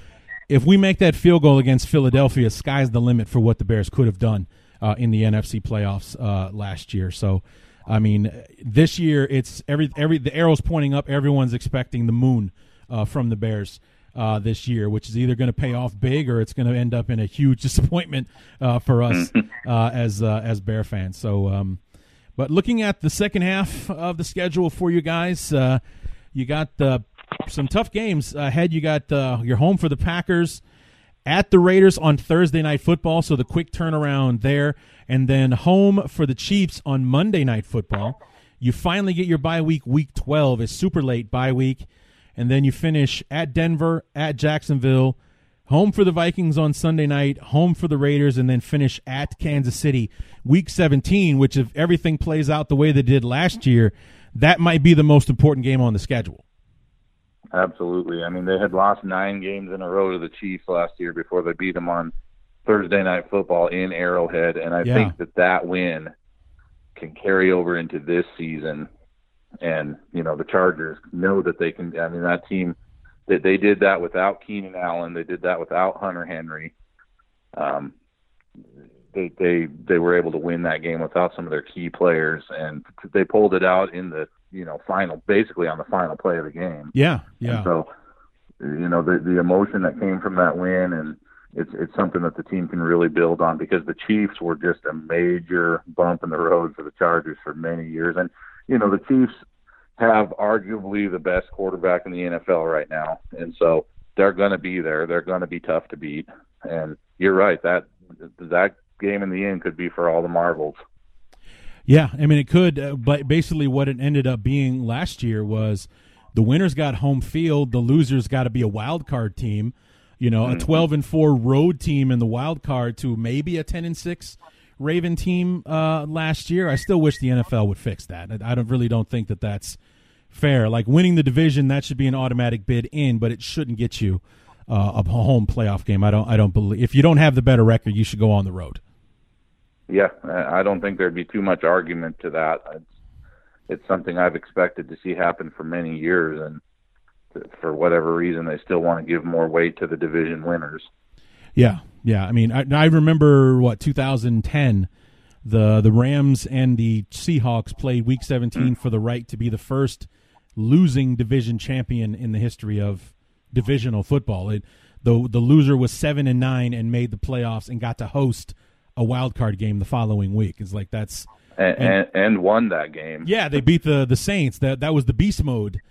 if we make that field goal against Philadelphia, sky's the limit for what the Bears could have done uh, in the NFC playoffs uh, last year. So, I mean, this year it's every every the arrow's pointing up. Everyone's expecting the moon uh, from the Bears. Uh, this year, which is either going to pay off big or it's going to end up in a huge disappointment uh, for us uh, as as Bear fans. So, um, but looking at the second half of the schedule for you guys, you got the some tough games ahead. You got uh, your home for the Packers at the Raiders on Thursday night football, so the quick turnaround there, and then home for the Chiefs on Monday night football. You finally get your bye week, week 12, is super late bye week, and then you finish at Denver, at Jacksonville, home for the Vikings on Sunday night, home for the Raiders, and then finish at Kansas City, week 17, which if everything plays out the way they did last year, that might be the most important game on the schedule. Absolutely. I mean, they had lost nine games in a row to the Chiefs last year before they beat them on Thursday night football in Arrowhead, and I yeah. think that that win can carry over into this season. And you know, the Chargers know that they can. I mean, that team that they did that without Keenan Allen, they did that without Hunter Henry. Um, they they they were able to win that game without some of their key players, and they pulled it out in the you know final basically on the final play of the game. Yeah, yeah. And so you know the the emotion that came from that win and it's it's something that the team can really build on because the Chiefs were just a major bump in the road for the Chargers for many years and you know the Chiefs have arguably the best quarterback in the NFL right now and so they're going to be there they're going to be tough to beat and you're right that that game in the end could be for all the marbles yeah, I mean it could, uh, but basically what it ended up being last year was the winners got home field, the losers got to be a wild card team. You know, mm-hmm. a twelve and four road team in the wild card to maybe a ten and six Raven team uh, last year. I still wish the NFL would fix that. I, I don't really don't think that that's fair. Like winning the division, that should be an automatic bid in, but it shouldn't get you uh, a home playoff game. I don't. I don't believe if you don't have the better record, you should go on the road yeah, I don't think there'd be too much argument to that. It's, it's something I've expected to see happen for many years, and for whatever reason, they still want to give more weight to the division winners. Yeah, yeah. I mean, I, I remember what 2010, the the Rams and the Seahawks played Week 17 mm. for the right to be the first losing division champion in the history of divisional football. It, the the loser was seven and nine and made the playoffs and got to host a wild card game the following week. It's like that's and, and, and won that game. Yeah, they beat the the Saints. That that was the beast mode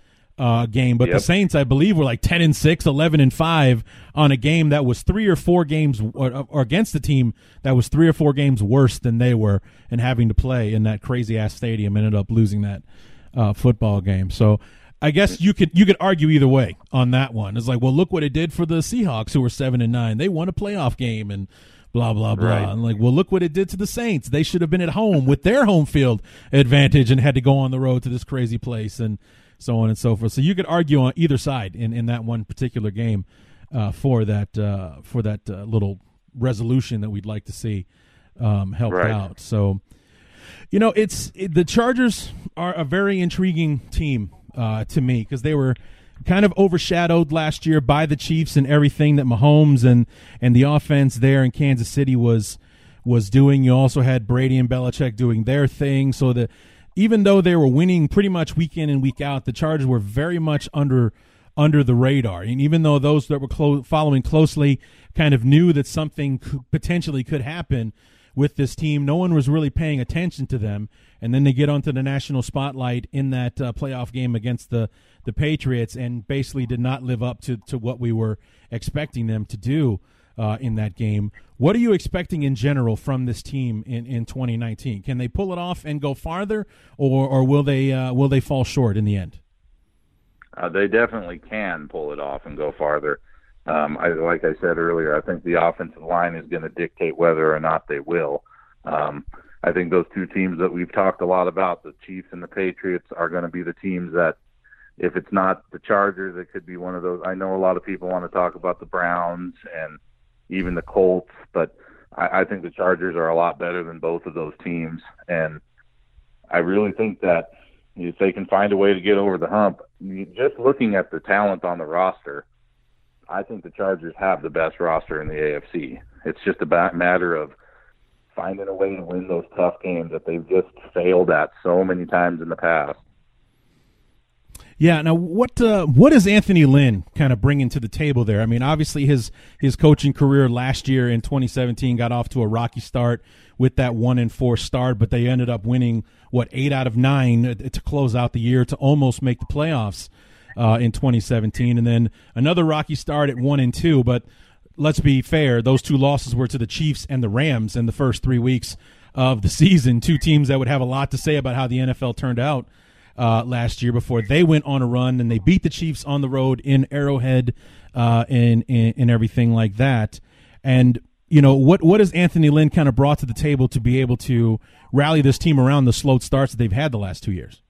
uh, game. But yep. the Saints, I believe, were like 10 and 6, 11 and 5 on a game that was three or four games, or, or, against the team that was three or four games worse than they were, and having to play in that crazy ass stadium, ended up losing that uh, football game. So I guess you could you could argue either way on that one. It's like, well, look what it did for the Seahawks, who were seven and nine. They won a playoff game, and blah blah blah. Right. And like, well, look what it did to the Saints. They should have been at home with their home field advantage and had to go on the road to this crazy place and so on and so forth. So you could argue on either side in, in that one particular game uh, for that uh, for that uh, little resolution that we'd like to see um, helped right. out. So you know, it's it, the Chargers are a very intriguing team uh, to me because they were kind of overshadowed last year by the Chiefs and everything that Mahomes and and the offense there in Kansas City was was doing. You also had Brady and Belichick doing their thing. So the even though they were winning pretty much week in and week out, the Chargers were very much under under the radar. And even though those that were clo- following closely kind of knew that something could, potentially could happen with this team, no one was really paying attention to them. And then they get onto the national spotlight in that uh, playoff game against the the Patriots and basically did not live up to, to what we were expecting them to do uh, in that game. What are you expecting in general from this team in, in 2019? Can they pull it off and go farther, or or will they uh, will they fall short in the end? uh, they definitely can pull it off and go farther. Um, I, like I said earlier, I think the offensive line is going to dictate whether or not they will. Um, I think those two teams that we've talked a lot about, the Chiefs and the Patriots, are going to be the teams that, if it's not the Chargers, it could be one of those. I know a lot of people want to talk about the Browns and even the Colts, but I, I think the Chargers are a lot better than both of those teams. And I really think that if they can find a way to get over the hump, just looking at the talent on the roster, I think the Chargers have the best roster in the AFC. It's just a matter of finding a way to win those tough games that they've just failed at so many times in the past. Yeah. Now, what uh, what is Anthony Lynn kind of bringing to the table there? I mean, obviously his his coaching career last year in 2017 got off to a rocky start with that one and four start, but they ended up winning what eight out of nine to close out the year to almost make the playoffs uh, in 2017, and then another rocky start at one and two, but let's be fair, those two losses were to the Chiefs and the Rams in the first three weeks of the season. Two teams that would have a lot to say about how the NFL turned out uh, last year before they went on a run and they beat the Chiefs on the road in Arrowhead uh, and, and, and everything like that. And you know what what has Anthony Lynn kind of brought to the table to be able to rally this team around the slow starts that they've had the last two years?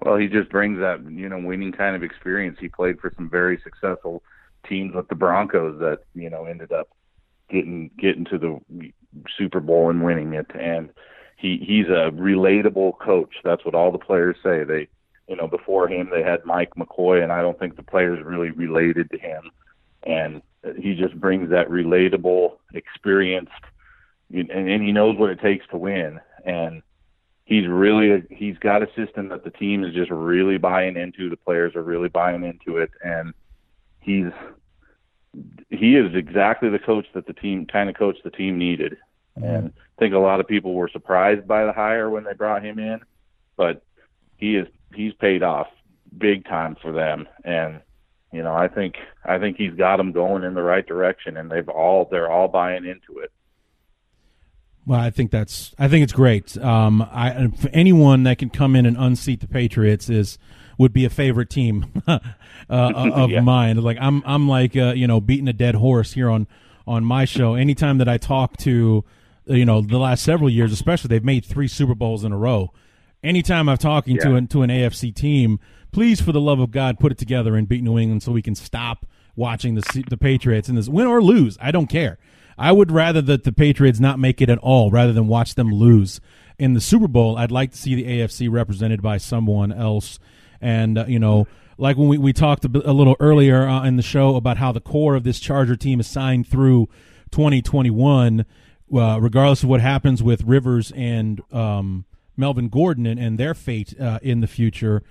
Well, he just brings that you know winning kind of experience. He played for some very successful teams with the Broncos that you know ended up getting getting to the Super Bowl and winning it. And he he's a relatable coach. That's what all the players say. They you know before him they had Mike McCoy, and I don't think the players really related to him. And he just brings that relatable, experienced, and, and he knows what it takes to win. And he's really he's got a system that the team is just really buying into. The players are really buying into it, and he's he is exactly the coach that the team kind of coach the team needed. And think a lot of people were surprised by the hire when they brought him in, but he is he's paid off big time for them and you know I think I think he's got them going in the right direction and they've all they're all buying into it. Well, I think that's I think it's great. Um, I for anyone that can come in and unseat the Patriots is would be a favorite team uh, of yeah. mine. Like I'm, I'm like uh, you know beating a dead horse here on on my show. Anytime that I talk to, you know, the last several years, especially, they've made three Super Bowls in a row. Anytime I'm talking yeah. to an, to an AFC team, please, for the love of God, put it together and beat New England so we can stop watching the the Patriots and this win or lose. I don't care. I would rather that the Patriots not make it at all rather than watch them lose in the Super Bowl. I'd like to see the AFC represented by someone else and, uh, you know, like when we, we talked a, bit, a little earlier uh, in the show about how the core of this Charger team is signed through 2021, uh, regardless of what happens with Rivers and um, Melvin Gordon and, and their fate uh, in the future,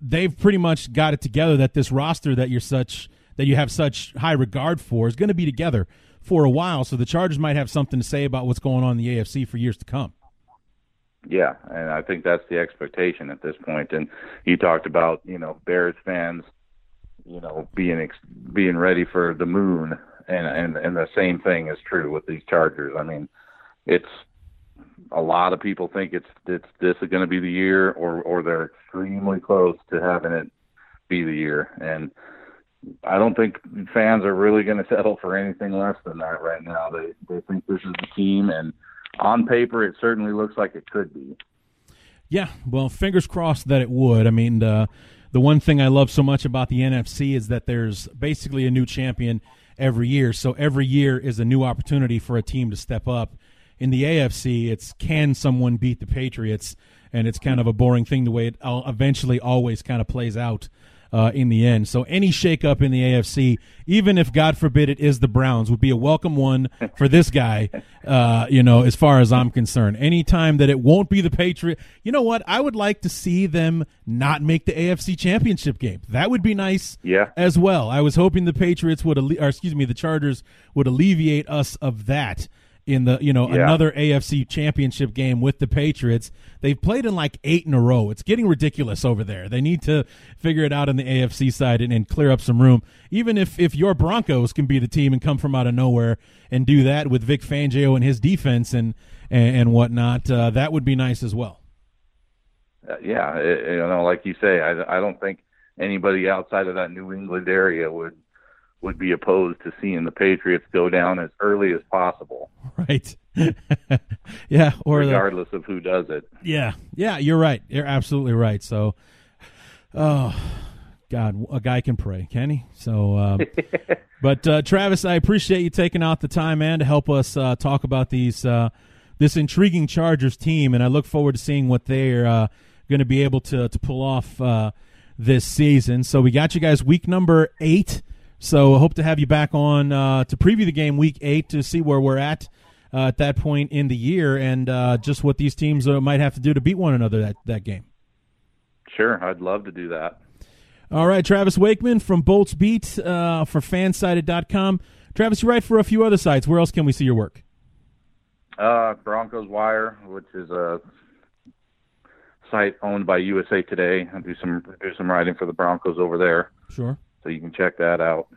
they've pretty much got it together that this roster that you're such that you have such high regard for is going to be together for a while. So the Chargers might have something to say about what's going on in the AFC for years to come. Yeah, and I think that's the expectation at this point. And you talked about you know Bears fans, you know being ex- being ready for the moon, and and and the same thing is true with these Chargers. I mean, it's a lot of people think it's it's this is going to be the year, or or they're extremely close to having it be the year, and I don't think fans are really going to settle for anything less than that right now. They they think this is the team, and on paper, it certainly looks like it could be. Yeah, well, fingers crossed that it would. I mean, uh, the one thing I love so much about the NFC is that there's basically a new champion every year. So every year is a new opportunity for a team to step up. In the AFC, it's can someone beat the Patriots? And it's kind of a boring thing the way it eventually always kind of plays out uh, in the end. So any shakeup in the AFC, even if God forbid it is the Browns, would be a welcome one for this guy. Uh, you know, as far as I'm concerned, anytime that it won't be the Patriot, you know what? I would like to see them not make the AFC Championship game. That would be nice. Yeah. As well, I was hoping the Patriots would, or excuse me, the Chargers would alleviate us of that in the you know yeah. another AFC championship game with the Patriots. They've played in like eight in a row. It's getting ridiculous over there. They need to figure it out on the AFC side and, and clear up some room. Even if if your Broncos can be the team and come from out of nowhere and do that with Vic Fangio and his defense and and, and whatnot, uh, that would be nice as well. Uh, yeah, it, you know, like you say, I, I don't think anybody outside of that New England area would would be opposed to seeing the Patriots go down as early as possible. Right. yeah. Or regardless the, of who does it. Yeah. Yeah. You're right. You're absolutely right. So, oh God, a guy can pray, can he? So, um, but uh, Travis, I appreciate you taking out the time, man, to help us uh, talk about these uh, this intriguing Chargers team, and I look forward to seeing what they're uh, going to be able to to pull off uh, this season. So we got you guys week number eight. So I hope to have you back on uh, to preview the game week eight to see where we're at uh, at that point in the year and uh, just what these teams uh, might have to do to beat one another that, that game. Sure, I'd love to do that. All right, Travis Wakeman from Bolts Beat uh, for fansided.com. Travis, you write for a few other sites. Where else can we see your work? Uh, Broncos Wire, which is a site owned by USA Today. I do some do some writing for the Broncos over there. Sure so you can check that out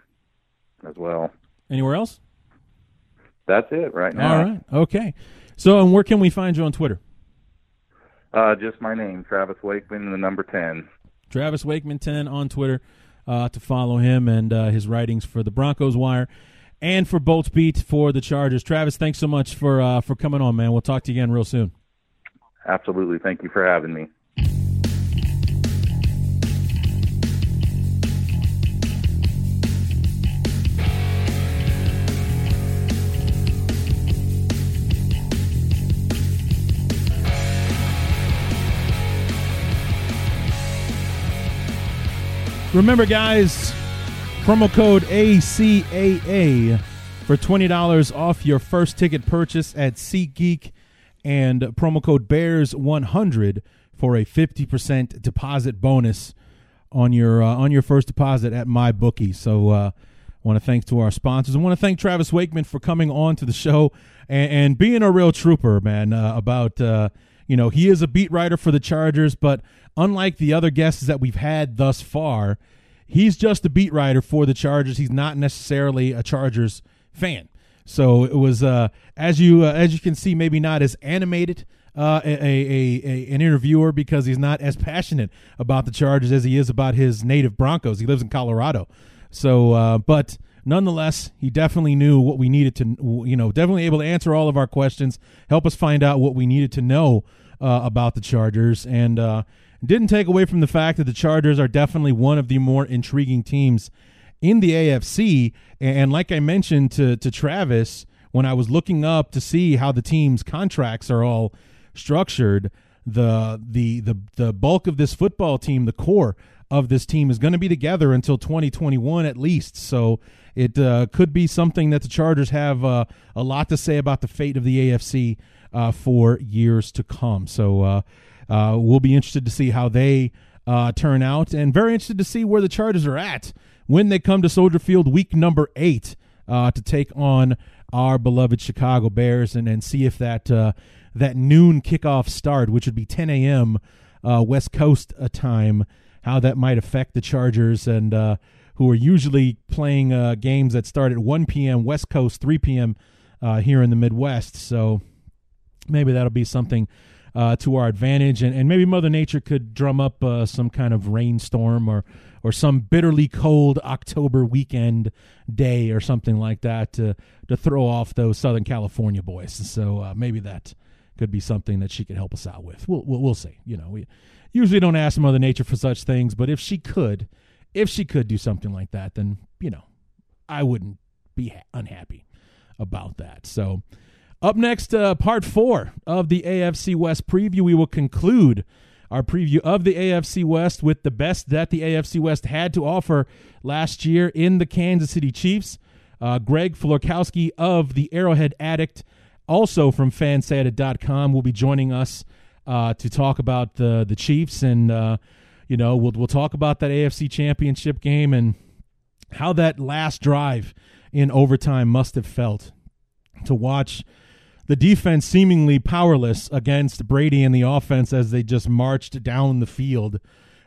as well. Anywhere else? That's it right now. All right. Okay. So, and where can we find you on Twitter? Uh, just my name, Travis Wakeman, the number ten. Travis Wakeman ten on Twitter uh, to follow him and uh, his writings for the Broncos Wire and for Bolts Beat for the Chargers. Travis, thanks so much for uh, for coming on, man. We'll talk to you again real soon. Absolutely. Thank you for having me. Remember, guys, promo code ACAA for $20 off your first ticket purchase at SeatGeek and promo code BEARS100 for a 50% deposit bonus on your uh, on your first deposit at MyBookie. So uh, I want to thank to our sponsors. I want to thank Travis Wakeman for coming on to the show and, and being a real trooper, man, uh, about uh, you know, he is a beat writer for the Chargers, but unlike the other guests that we've had thus far, he's just a beat writer for the Chargers. He's not necessarily a Chargers fan. So it was, uh, as you uh, as you can see, maybe not as animated uh, a, a, a, an interviewer because he's not as passionate about the Chargers as he is about his native Broncos. He lives in Colorado, so uh, but nonetheless, he definitely knew what we needed to, you know, definitely able to answer all of our questions, help us find out what we needed to know uh, about the Chargers, and uh, didn't take away from the fact that the Chargers are definitely one of the more intriguing teams in the AFC. And like I mentioned to to Travis when I was looking up to see how the team's contracts are all structured, the the the the bulk of this football team, the core of this team is going to be together until 2021 at least. So it uh, could be something that the Chargers have uh, a lot to say about the fate of the AFC uh, for years to come. So uh, uh, we'll be interested to see how they uh, turn out, and very interested to see where the Chargers are at when they come to Soldier Field week number eight to take on our beloved Chicago Bears, and, and see if that that noon kickoff start, which would be 10 a.m. West Coast time, how that might affect the Chargers and who are usually playing uh, games that start at 1 p.m. West Coast, 3 p.m. Uh, here in the Midwest. So maybe that'll be something uh, to our advantage, and, and maybe Mother Nature could drum up uh, some kind of rainstorm or or some bitterly cold October weekend day or something like that to to throw off those Southern California boys. So uh, maybe that could be something that she could help us out with. We'll, we'll, we'll see. You know, we usually don't ask Mother Nature for such things, but if she could, if she could do something like that, then you know, I wouldn't be ha- unhappy about that. So up next, uh, part four of the AFC West preview. We will conclude our preview of the AFC West with the best that the AFC West had to offer last year in the Kansas City Chiefs. Uh, Greg Florkowski of the Arrowhead Addict, also from fansided.com, will be joining us uh, to talk about the the Chiefs, and uh, you know we'll we'll talk about that AFC Championship game and how that last drive in overtime must have felt to watch the defense seemingly powerless against Brady and the offense as they just marched down the field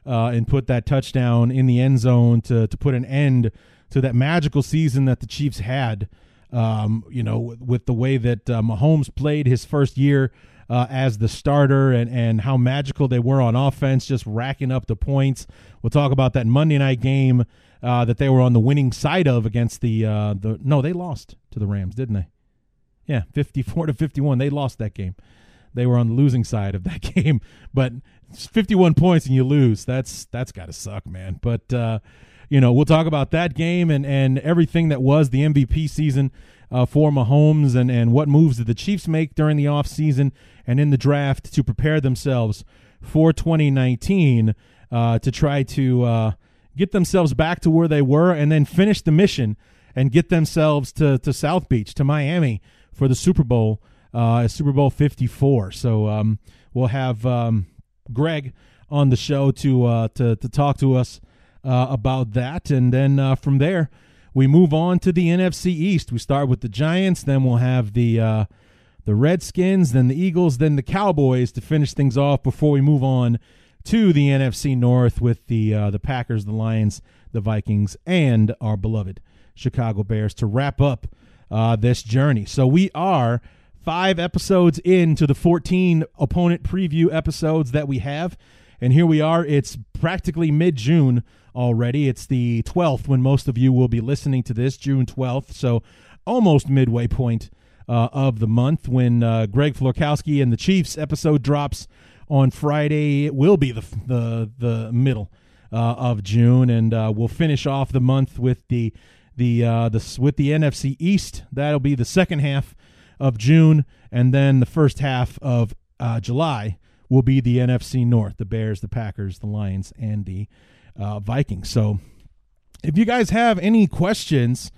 uh, and put that touchdown in the end zone to to put an end to that magical season that the Chiefs had. Um, you know, with the way that uh, Mahomes played his first year uh, as the starter and, and how magical they were on offense, just racking up the points. We'll talk about that Monday night game uh, that they were on the winning side of against the uh, the no, they lost to the Rams, didn't they? Yeah, fifty four to fifty one. They lost that game. They were on the losing side of that game, but fifty one points and you lose. That's that's got to suck, man. But uh, you know, we'll talk about that game and and everything that was the MVP season uh, for Mahomes and, and what moves did the Chiefs make during the offseason and in the draft to prepare themselves for 2019 uh, to try to uh, get themselves back to where they were and then finish the mission and get themselves to, to South Beach, to Miami for the Super Bowl, uh, Super Bowl 54. So um, we'll have um, Greg on the show to, uh, to, to talk to us uh, about that. And then from there, we move on to the NFC East. We start with the Giants, then we'll have the uh, the Redskins, then the Eagles, then the Cowboys to finish things off before we move on to the NFC North with the uh, the Packers, the Lions, the Vikings, and our beloved Chicago Bears to wrap up uh, this journey. So we are five episodes into the 14 opponent preview episodes that we have, and here we are. It's practically mid June already. It's the 12th when most of you will be listening to this, June 12th. So almost midway point uh, of the month when uh, Greg Florkowski and the Chiefs episode drops on Friday. It will be the the the middle uh, of June, and uh, we'll finish off the month with the the uh, the with the NFC East. That'll be the second half of June, and then the first half of uh, July will be the NFC North: the Bears, the Packers, the Lions, and the uh, Vikings. So if you guys have any questions,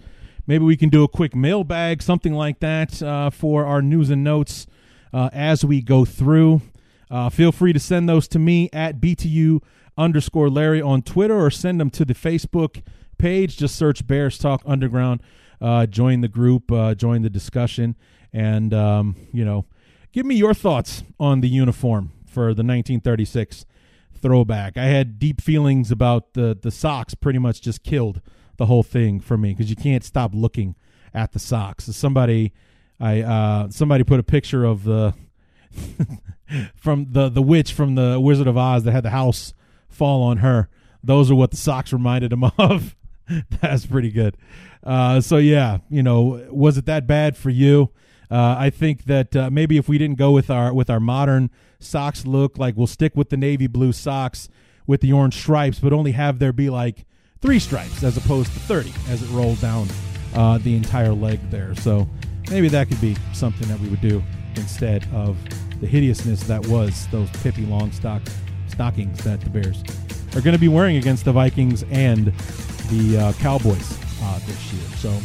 maybe we can do a quick mailbag, something like that, uh, for our news and notes uh, as we go through. Uh, feel free to send those to me at BTU underscore Larry on Twitter or send them to the Facebook page. Just search Bears Talk Underground. Uh, join the group, uh, join the discussion, and, um, you know, give me your thoughts on the uniform for the 1936 throwback. I had deep feelings about the the socks. Pretty much just killed the whole thing for me because you can't stop looking at the socks. Somebody, I uh, somebody put a picture of the from the the witch from the Wizard of Oz that had the house fall on her. Those are what the socks reminded him of. That's pretty good. Uh, so yeah, you know, was it that bad for you? Uh, I think that uh, maybe if we didn't go with our with our modern socks look, like we'll stick with the navy blue socks with the orange stripes, but only have there be like three stripes as opposed to thirty as it rolls down uh, the entire leg there. So maybe that could be something that we would do instead of the hideousness that was those Pippi Longstock stockings that the Bears are going to be wearing against the Vikings and the uh, Cowboys uh, this year. So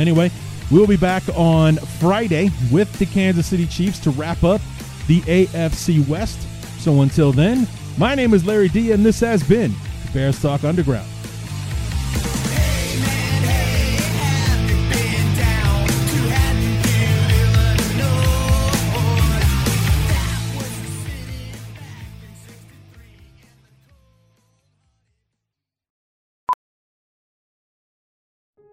anyway we will be back on Friday with the Kansas City Chiefs to wrap up the AFC West. So until then, my name is Larry D, and this has been Bears Talk Underground.